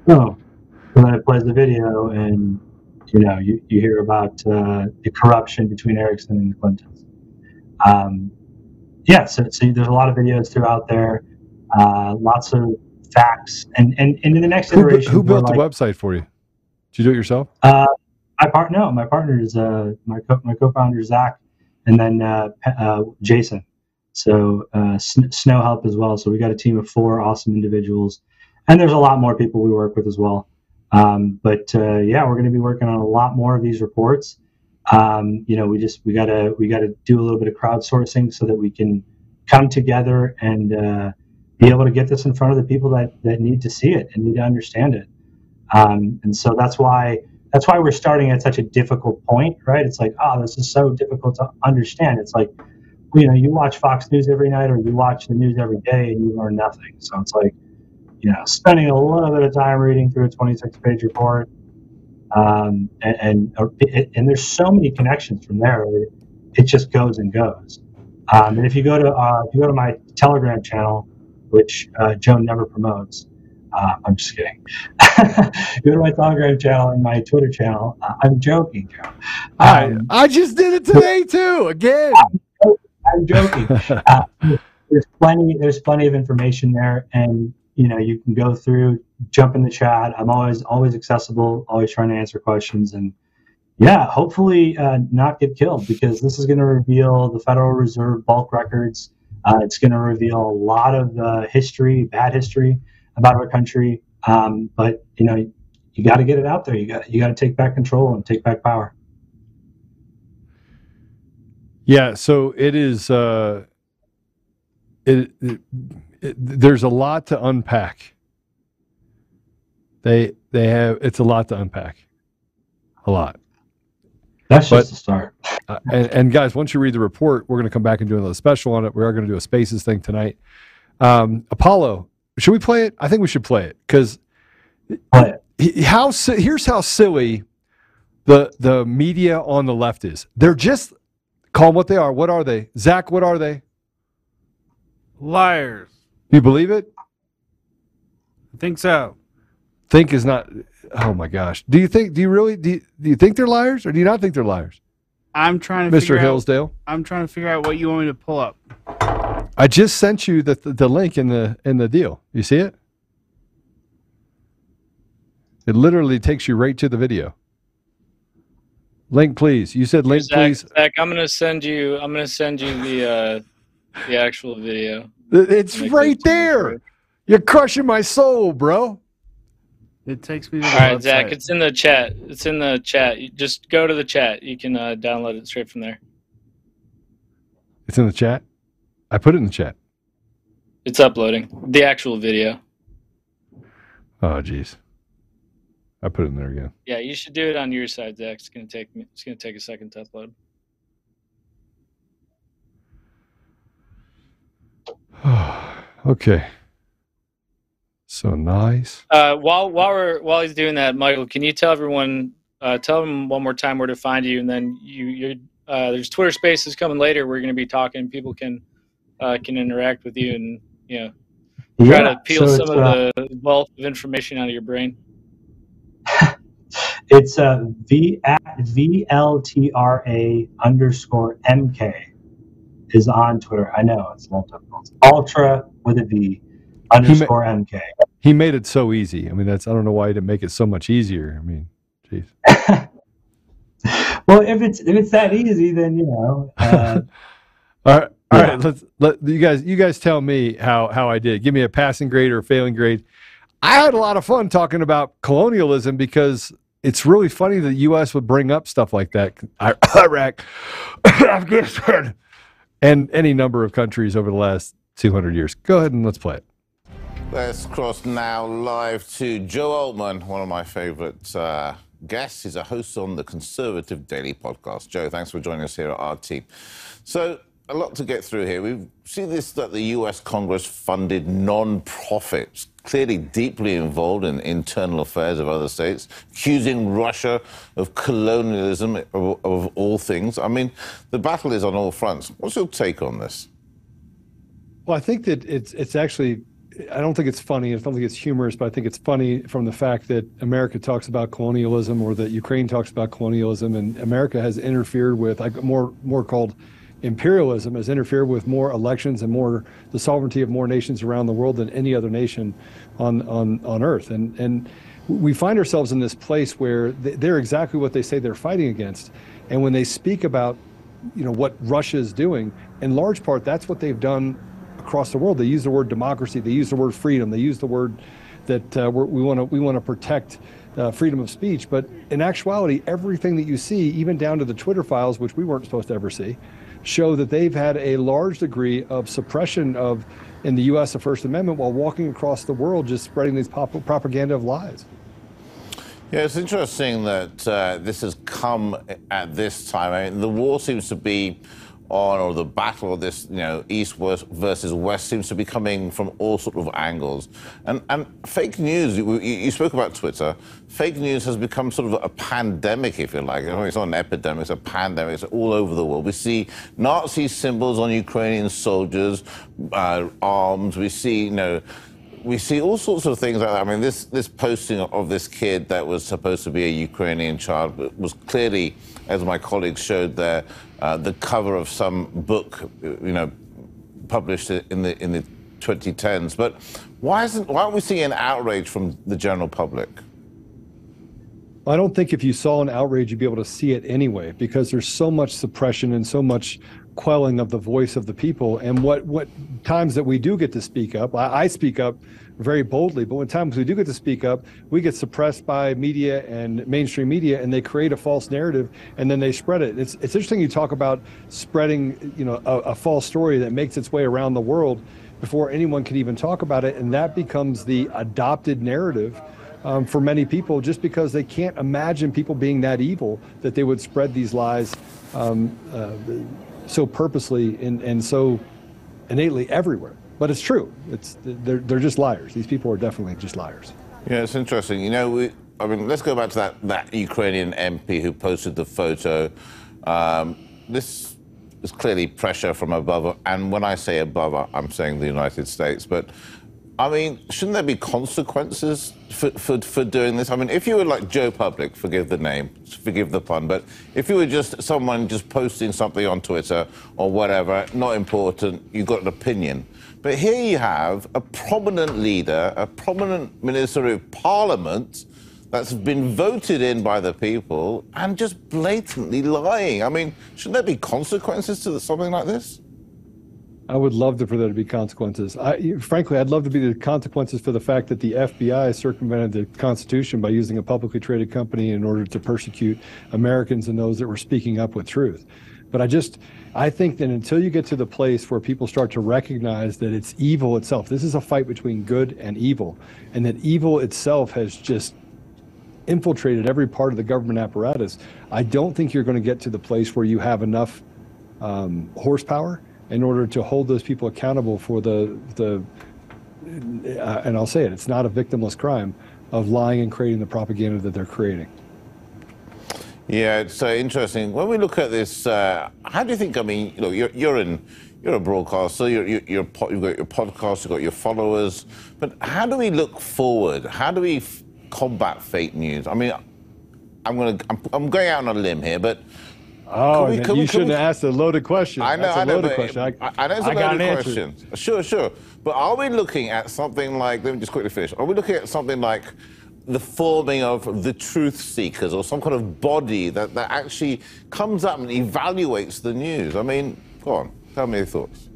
Oh, and then it plays the video and, you know, you, you hear about uh, the corruption between Ericsson and the Clintons. Um, yeah, so, so there's a lot of videos throughout there uh, lots of facts, and and, and in the next iteration,
who built
we're
the
like,
website for you? Did you do it yourself?
Uh, my part no, my partner is uh, my co- my co-founder Zach, and then uh, uh, Jason. So uh, S- Snow help as well. So we got a team of four awesome individuals, and there's a lot more people we work with as well. Um, but uh, yeah, we're going to be working on a lot more of these reports. Um, you know, we just we gotta we gotta do a little bit of crowdsourcing so that we can come together and uh, be able to get this in front of the people that, that need to see it and need to understand it. Um, and so that's why that's why we're starting at such a difficult point, right? It's like, oh, this is so difficult to understand. It's like, you know, you watch Fox News every night or you watch the news every day and you learn nothing. So it's like, you know, spending a little bit of time reading through a 26 page report. Um, and, and, and there's so many connections from there. It, it just goes and goes. Um, and if you go to uh, if you go to my Telegram channel, which uh, Joe never promotes, uh, I'm just kidding. [laughs] go to my Telegram channel and my Twitter channel. Uh, I'm joking, Joe. Um,
I I just did it today too. Again. [laughs]
I'm joking. [laughs] uh, there's plenty. There's plenty of information there, and you know you can go through, jump in the chat. I'm always always accessible, always trying to answer questions, and yeah, hopefully uh, not get killed because this is going to reveal the Federal Reserve bulk records. Uh, it's going to reveal a lot of uh, history, bad history about our country. Um, but you know, you got to get it out there. You got you got to take back control and take back power.
Yeah, so it is. Uh, it, it, there's a lot to unpack. They they have it's a lot to unpack, a lot.
That's
But-
just a start.
Uh, and, and guys, once you read the report, we're going to come back and do another special on it. We are going to do a Spaces thing tonight. Um, Apollo, should we play it? I think we should play it because how here's how silly the the media on the left is. They're just call them what they are. What are they, Zach? What are they?
Liars.
You believe it?
I think so.
Think is not. Oh my gosh. Do you think? Do you really? Do you, do you think they're liars, or do you not think they're liars?
I'm trying to
Mr.
figure out-
Hillsdale?
I'm trying to figure out what you want me to pull up.
I just sent you the the link in the in the deal. You see it? It literally takes you right to the video. Link, please. You said link,
Zach,
please.
Zach, I'm gonna send you. I'm gonna send you the uh, the actual video.
It's
Make
right
it-
there. You're crushing my soul, bro.
It takes me to
All
the
right,
website.
Zach, it's in the chat. It's in the chat. You just go to the chat. You can uh, download it straight from there.
It's in the chat. I put it in the chat.
It's uploading the actual video.
Oh, jeez. I put it in there again.
Yeah, you should do it on your side, Zach. It's gonna take me. It's gonna take a second to upload. [sighs]
Okay. So nice.
Uh, while while we're while he's doing that, Michael, can you tell everyone, uh, tell them one more time where to find you, and then you you uh, there's Twitter Spaces coming later. We're going to be talking. People can uh, can interact with you, and you know try
Yeah,
to peel
so
some of
uh,
the wealth of information out of your brain. [laughs]
It's uh, V at VLTRA underscore MK is on Twitter. I know it's little difficult. It's Ultra with a V underscore MK.
He made it so easy. I mean, that's I don't know why he didn't make it so much easier. I mean, jeez. [laughs]
Well, if it's if it's that easy, then you know. Uh, [laughs]
All right, all right. Let's let you guys. You guys tell me how how I did. Give me a passing grade or a failing grade. I had a lot of fun talking about colonialism because it's really funny that the U.S. would bring up stuff like that. [laughs] Iraq, [coughs] Afghanistan, and any number of countries over the last 200 years. Go ahead and let's play it.
Let's cross now live to Joe Oltmann, one of my favorite uh, guests. He's a host on the Conservative Daily Podcast. Joe, thanks for joining us here at RT. So, a lot to get through here. We see this that the US Congress funded non profits, clearly deeply involved in internal affairs of other states, accusing Russia of colonialism of, of all things. I mean, the battle is on all fronts. What's your take on this?
Well, I think that it's it's actually I don't think it's funny. I don't think it's humorous, but I think it's funny from the fact that America talks about colonialism or that Ukraine talks about colonialism, and America has interfered with like more more called imperialism has interfered with more elections and more the sovereignty of more nations around the world than any other nation on on on earth. And and we find ourselves in this place where they're exactly what they say they're fighting against, and when they speak about you know what Russia is doing, in large part that's what they've done across the world. They use the word democracy. They use the word freedom. They use the word that uh, we want to we want to protect uh, freedom of speech. But in actuality, everything that you see, even down to the Twitter files, which we weren't supposed to ever see, show that they've had a large degree of suppression of in the U.S. the First Amendment while walking across the world just spreading these pop- propaganda of lies.
Yeah, it's interesting that uh, this has come at this time. I mean, the war seems to be on, or the battle of this, you know, East versus West seems to be coming from all sort of angles. And, and fake news, you, you, spoke about Twitter. Fake news has become sort of a pandemic, if you like. I mean, it's not an epidemic, it's a pandemic. It's all over the world. We see Nazi symbols on Ukrainian soldiers, uh, arms. We see, you know, we see all sorts of things like that. I mean, this, this posting of this kid that was supposed to be a Ukrainian child was clearly, as my colleagues showed there, uh, the cover of some book, you know, published in the in the 2010s. But why isn't why aren't we seeing an outrage from the general public?
I don't think if you saw an outrage, you'd be able to see it anyway, because there's so much suppression and so much quelling of the voice of the people. And what what times that we do get to speak up, I, I speak up very boldly. But when times we do get to speak up, we get suppressed by media and mainstream media, and they create a false narrative, and then they spread it. It's it's interesting you talk about spreading, you know, a, a false story that makes its way around the world before anyone can even talk about it, and that becomes the adopted narrative. Um, for many people, just because they can't imagine people being that evil that they would spread these lies um, uh, so purposely and, and so innately everywhere. But it's true. It's they're they're just liars. These people are definitely just liars.
Yeah, it's interesting. You know, we, I mean, let's go back to that that Ukrainian MP who posted the photo. Um, this is clearly pressure from above, and when I say above, I'm saying the United States. But I mean, shouldn't there be consequences for, for, for, doing this? I mean, if you were like Joe Public, forgive the name, forgive the pun, but if you were just someone just posting something on Twitter or whatever, not important, you've got an opinion. But here you have a prominent leader, a prominent minister of parliament that's been voted in by the people and just blatantly lying. I mean, shouldn't there be consequences to something like this?
I would love to, for there to be consequences. I, frankly, I'd love to be the consequences for the fact that the FBI circumvented the Constitution by using a publicly traded company in order to persecute Americans and those that were speaking up with truth. But I just, I think that until you get to the place where people start to recognize that it's evil itself, this is a fight between good and evil, and that evil itself has just infiltrated every part of the government apparatus. I don't think you're going to get to the place where you have enough um, horsepower in order to hold those people accountable for the the uh, and I'll say it, it's not a victimless crime of lying and creating the propaganda that they're creating.
Yeah, it's uh, interesting. When we look at this, uh, how do you think? I mean, you know, you're, you're in, you're a broadcaster. You're, you're, you're, you've got your podcast. You've got your followers. But how do we look forward? How do we combat fake news? I mean, I'm to, I'm, I'm going out on a limb here, but
Oh, we, you we, shouldn't we, have asked a loaded question.
I know,
That's a
I know,
loaded question. I,
I, know it's a loaded question. Sure, sure. But are we looking at something like, let me just quickly finish. Are we looking at something like the forming of the truth seekers or some kind of body that, that actually comes up and evaluates the news? I mean, go on, tell me your thoughts.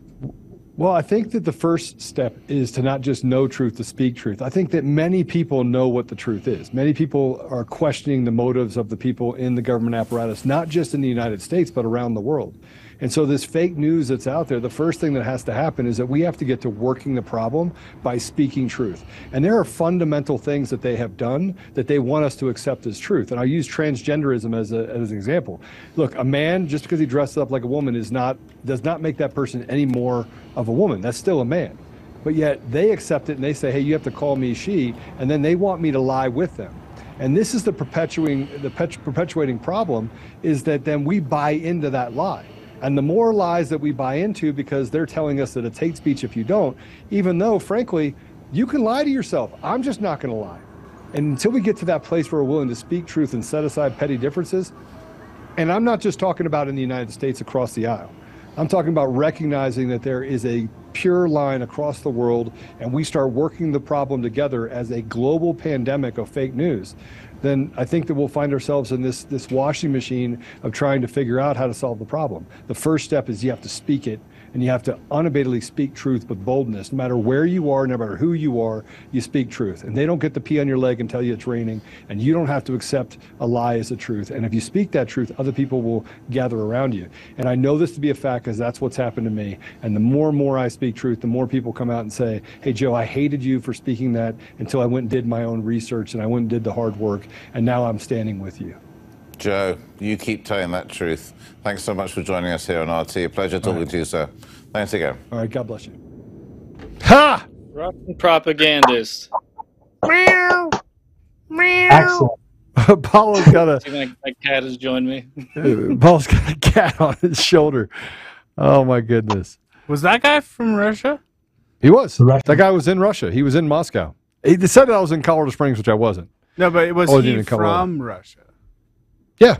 Well, I think that the first step is to not just know truth, to speak truth. I think that many people know what the truth is. Many people are questioning the motives of the people in the government apparatus, not just in the United States, but around the world. And so, this fake news that's out there, the first thing that has to happen is that we have to get to working the problem by speaking truth. And there are fundamental things that they have done that they want us to accept as truth. And I use transgenderism as, a, as an example. Look, a man, just because he dresses up like a woman, is not does not make that person any more of a woman. That's still a man. But yet they accept it and they say, hey, you have to call me she, and then they want me to lie with them. And this is the perpetuating the perpetuating problem is that then we buy into that lie. And the more lies that we buy into because they're telling us that it's hate speech if you don't, even though, frankly, you can lie to yourself. I'm just not going to lie. And until we get to that place where we're willing to speak truth and set aside petty differences, and I'm not just talking about in the United States across the aisle, I'm talking about recognizing that there is a pure line across the world and we start working the problem together as a global pandemic of fake news then I think that we'll find ourselves in this this washing machine of trying to figure out how to solve the problem. The first step is you have to speak it and you have to unabatedly speak truth with boldness. No matter where you are, no matter who you are, you speak truth. And they don't get to pee on your leg and tell you it's raining, and you don't have to accept a lie as a truth. And if you speak that truth, other people will gather around you. And I know this to be a fact because that's what's happened to me. And the more and more I speak truth, the more people come out and say, Hey, Joe, I hated you for speaking that until I went and did my own research and I went and did the hard work, and now I'm standing with you.
Joe, you keep telling that truth. Thanks so much for joining us here on RT. A pleasure talking right. to you, sir. Thanks again.
All right, God bless you.
Ha! Russian propagandist.
Meow. Meow. [laughs]
Paul's got a. [laughs]
My, my, cat has joined me. [laughs]
Paul's got a cat on his shoulder. Oh my goodness.
Was that guy from Russia?
He was. That guy was in Russia. He was in Moscow. He said that I was in Colorado Springs, which I wasn't.
No, but it was he from Russia?
Yeah.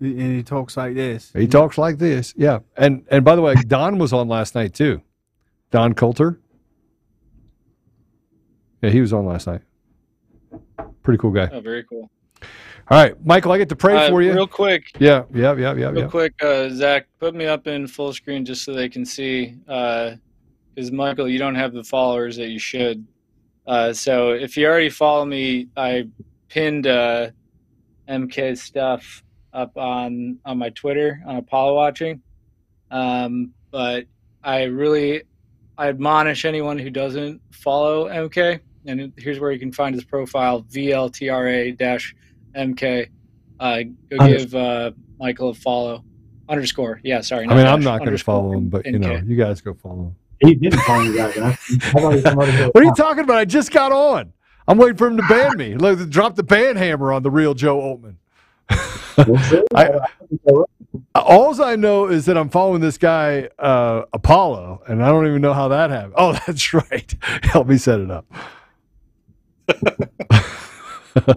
And he talks like this.
He talks like this. Yeah. And and by the way, Don was on last night too. Don Coulter. Yeah, he was on last night. Pretty cool guy.
Oh, very cool.
All right, Michael, I get to pray uh, for you.
Real quick.
Yeah, yeah, yeah, yeah.
Real
yeah.
quick, uh, Zach, put me up in full screen just so they can see. Because, uh, Michael, you don't have the followers that you should. Uh, so if you already follow me, I pinned uh, MK stuff up on on my Twitter on Apollo watching. Um, but I really I admonish anyone who doesn't follow MK, and here's where you can find his profile: VLTRA MK. Uh, go give uh, Michael a follow. Underscore. Yeah, sorry.
I mean, I'm not going to follow him, but you know, you guys go follow him.
He didn't follow you guys. [laughs]
what are you talking about? I just got on. I'm waiting for him to ban me. Drop the ban hammer on the real Joe Oltmann. I, all I know is that I'm following this guy uh, Apollo, and I don't even know how that happened. Oh, [laughs] that's right. Help me set it up. [laughs] all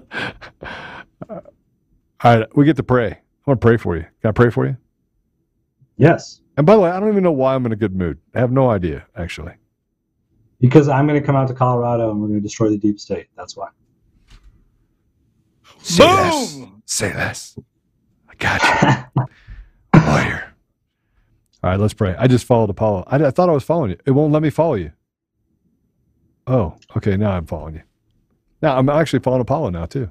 right, we get to pray. I want to pray for you. Can I pray for you?
Yes.
And by the way, I don't even know why I'm in a good mood. I have no idea, actually.
Because I'm going to come out to Colorado and we're going to destroy the deep state. That's why.
Say Boom! Less. Say less. I got you. Lawyer. All right, let's pray. I just followed Apollo. I, I, thought I was following you. It won't let me follow you. Oh, okay. Now I'm following you. Now I'm actually following Apollo now too.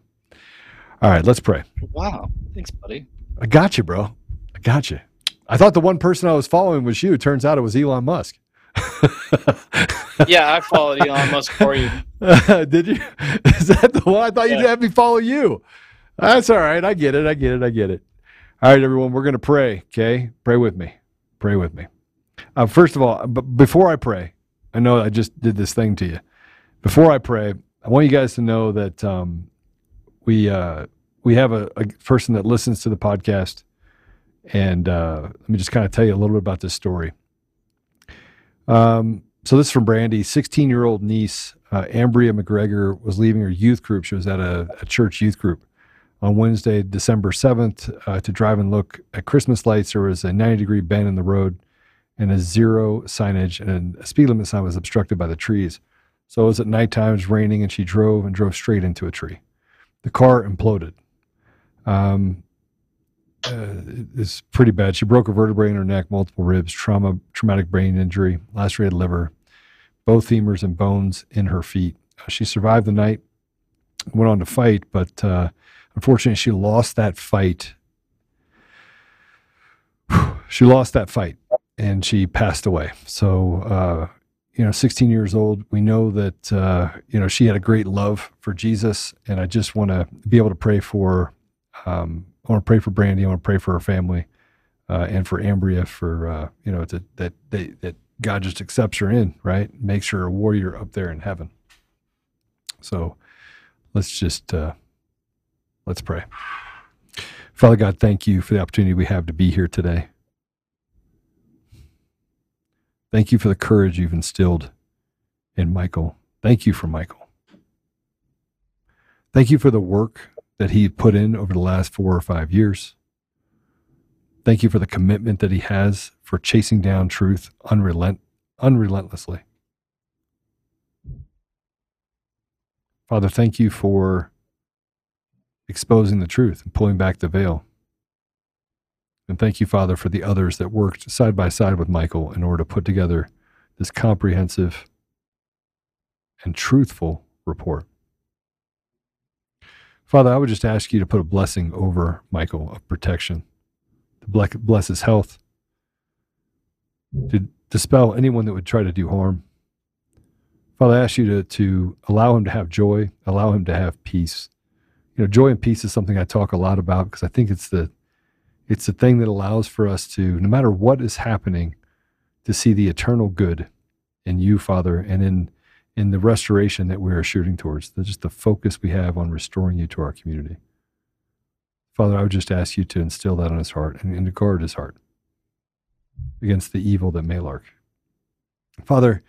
All right, let's pray.
Wow. Thanks, buddy.
I got you, bro. I got you. I thought the one person I was following was you. Turns out it was Elon Musk. [laughs]
yeah, I followed Elon Musk for you. [laughs]
did you? [laughs] Is that the one? I thought yeah. you'd have me follow you. That's all right. I get it. I get it. I get it. All right, everyone. We're going to pray. Okay, pray with me. Pray with me. Uh, first of all, but before I pray, I know I just did this thing to you. Before I pray, I want you guys to know that um, we uh, we have a, a, person that listens to the podcast, and uh, let me just kind of tell you a little bit about this story. Um, so this is from Brandy. 16 year old niece, uh, Ambria McGregor, was leaving her youth group. She was at a, a church youth group on Wednesday, December 7th, uh, to drive and look at Christmas lights. There was a 90 degree bend in the road and a zero signage, and a speed limit sign was obstructed by the trees. So it was at nighttime, it was raining, and she drove and drove straight into a tree. The car imploded. Um, uh, is pretty bad. She broke a vertebrae in her neck, multiple ribs, trauma, traumatic brain injury, lacerated liver, both femurs and bones in her feet. Uh, she survived the night, went on to fight, but uh, unfortunately, she lost that fight. [sighs] she lost that fight, and she passed away. So, uh, you know, 16 years old. We know that uh, you know she had a great love for Jesus, and I just want to be able to pray for. Um, I want to pray for Brandy. I want to pray for her family, uh, and for Ambria for uh, you know to, that they, that God just accepts her in, right? Makes her a warrior up there in heaven. So let's just uh, let's pray. Father God, thank you for the opportunity we have to be here today. Thank you for the courage you've instilled in Michael. Thank you for Michael. Thank you for the work that he put in over the last four or five years. Thank you for the commitment that he has for chasing down truth unrelent, unrelentlessly. Father, thank you for exposing the truth and pulling back the veil. And thank you, Father, for the others that worked side by side with Michael in order to put together this comprehensive and truthful report. Father, I would just ask you to put a blessing over Michael of protection, to bless his health, to dispel anyone that would try to do harm. Father, I ask you to, to allow him to have joy, allow him to have peace. You know, joy and peace is something I talk a lot about because I think it's the it's the thing that allows for us to, no matter what is happening, to see the eternal good in you, Father, and in in the restoration that we are shooting towards. The, just the focus we have on restoring you to our community. Father, I would just ask you to instill that on his heart and, and to guard his heart against the evil that may lurk. Father,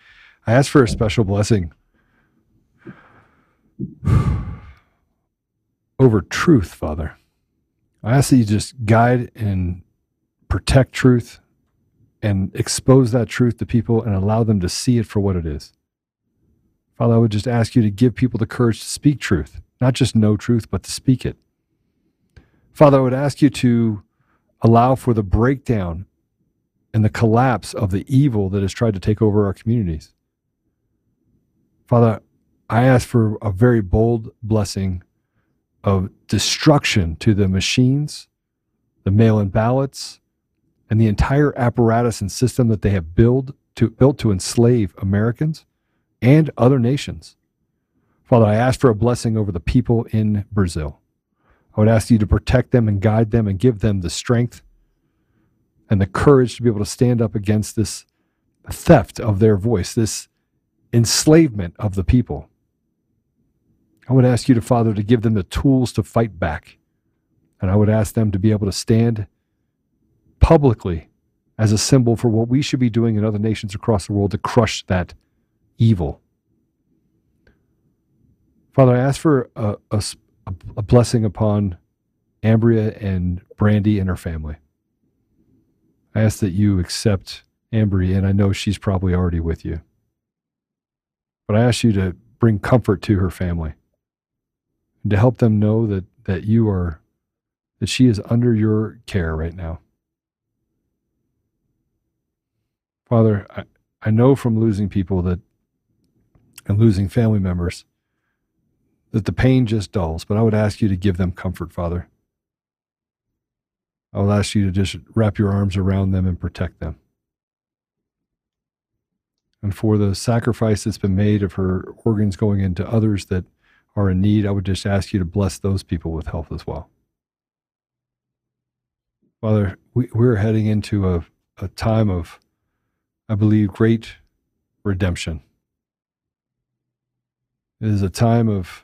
I ask for a special blessing [sighs] over truth, Father. I ask that you just guide and protect truth and expose that truth to people and allow them to see it for what it is. Father, I would just ask you to give people the courage to speak truth, not just know truth, but to speak it. Father, I would ask you to allow for the breakdown and the collapse of the evil that has tried to take over our communities. Father, I ask for a very bold blessing of destruction to the machines, the mail in ballots, and the entire apparatus and system that they have built to, built to enslave Americans and other nations. Father, I ask for a blessing over the people in Brazil. I would ask you to protect them and guide them and give them the strength and the courage to be able to stand up against this theft of their voice, this enslavement of the people. I would ask you to, Father, to give them the tools to fight back. And I would ask them to be able to stand publicly as a symbol for what we should be doing in other nations across the world to crush that evil. Father, I ask for a, a, a blessing upon Ambria and Brandy and her family. I ask that you accept Ambry, and I know she's probably already with you. But I ask you to bring comfort to her family and to help them know that, that you are, that she is under your care right now. Father, I, I know from losing people that, and losing family members, that the pain just dulls, but I would ask you to give them comfort, Father. I will ask you to just wrap your arms around them and protect them. And for the sacrifice that's been made of her organs going into others that are in need, I would just ask you to bless those people with health as well. Father, we, we're heading into a, a time of, I believe, great redemption. It is a time of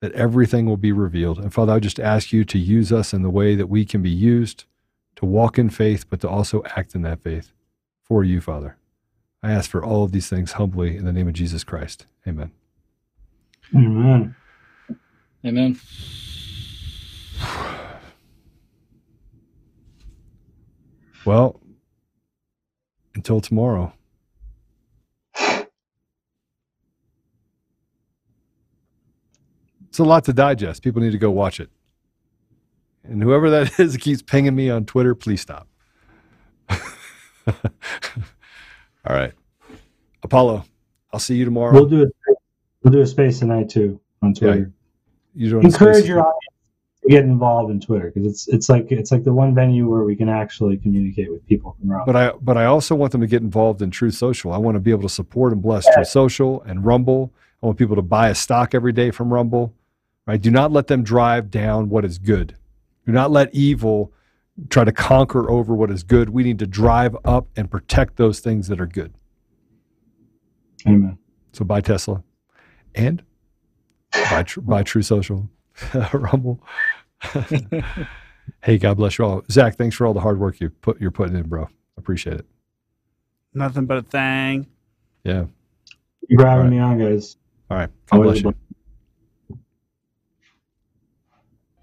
that everything will be revealed. And Father, I just ask you to use us in the way that we can be used to walk in faith, but to also act in that faith for you, Father. I ask for all of these things humbly in the name of Jesus Christ. Amen.
Amen.
Amen.
Well, until tomorrow. It's a lot to digest. People need to go watch it. And whoever that [laughs] is that keeps pinging me on Twitter, please stop. [laughs] All right. Apollo, I'll see you tomorrow.
We'll do it. We'll do a space tonight too on Twitter.
You
Encourage your audience to get involved in Twitter because it's it's like it's like the one venue where we can actually communicate with people from around.
But I but I also want them to get involved in Truth Social. I want to be able to support and bless Truth Social and Rumble. I want people to buy a stock every day from Rumble. Right? Do not let them drive down what is good. Do not let evil try to conquer over what is good. We need to drive up and protect those things that are good.
Amen.
So buy Tesla and buy tr- buy Truth Social, [laughs] Rumble. [laughs] hey, God bless you all. Zach, thanks for all the hard work you put you're putting in, bro. Appreciate it.
Nothing but a thing.
Yeah.
Thank you for having me on, guys.
All right. God
Always
bless
a
you.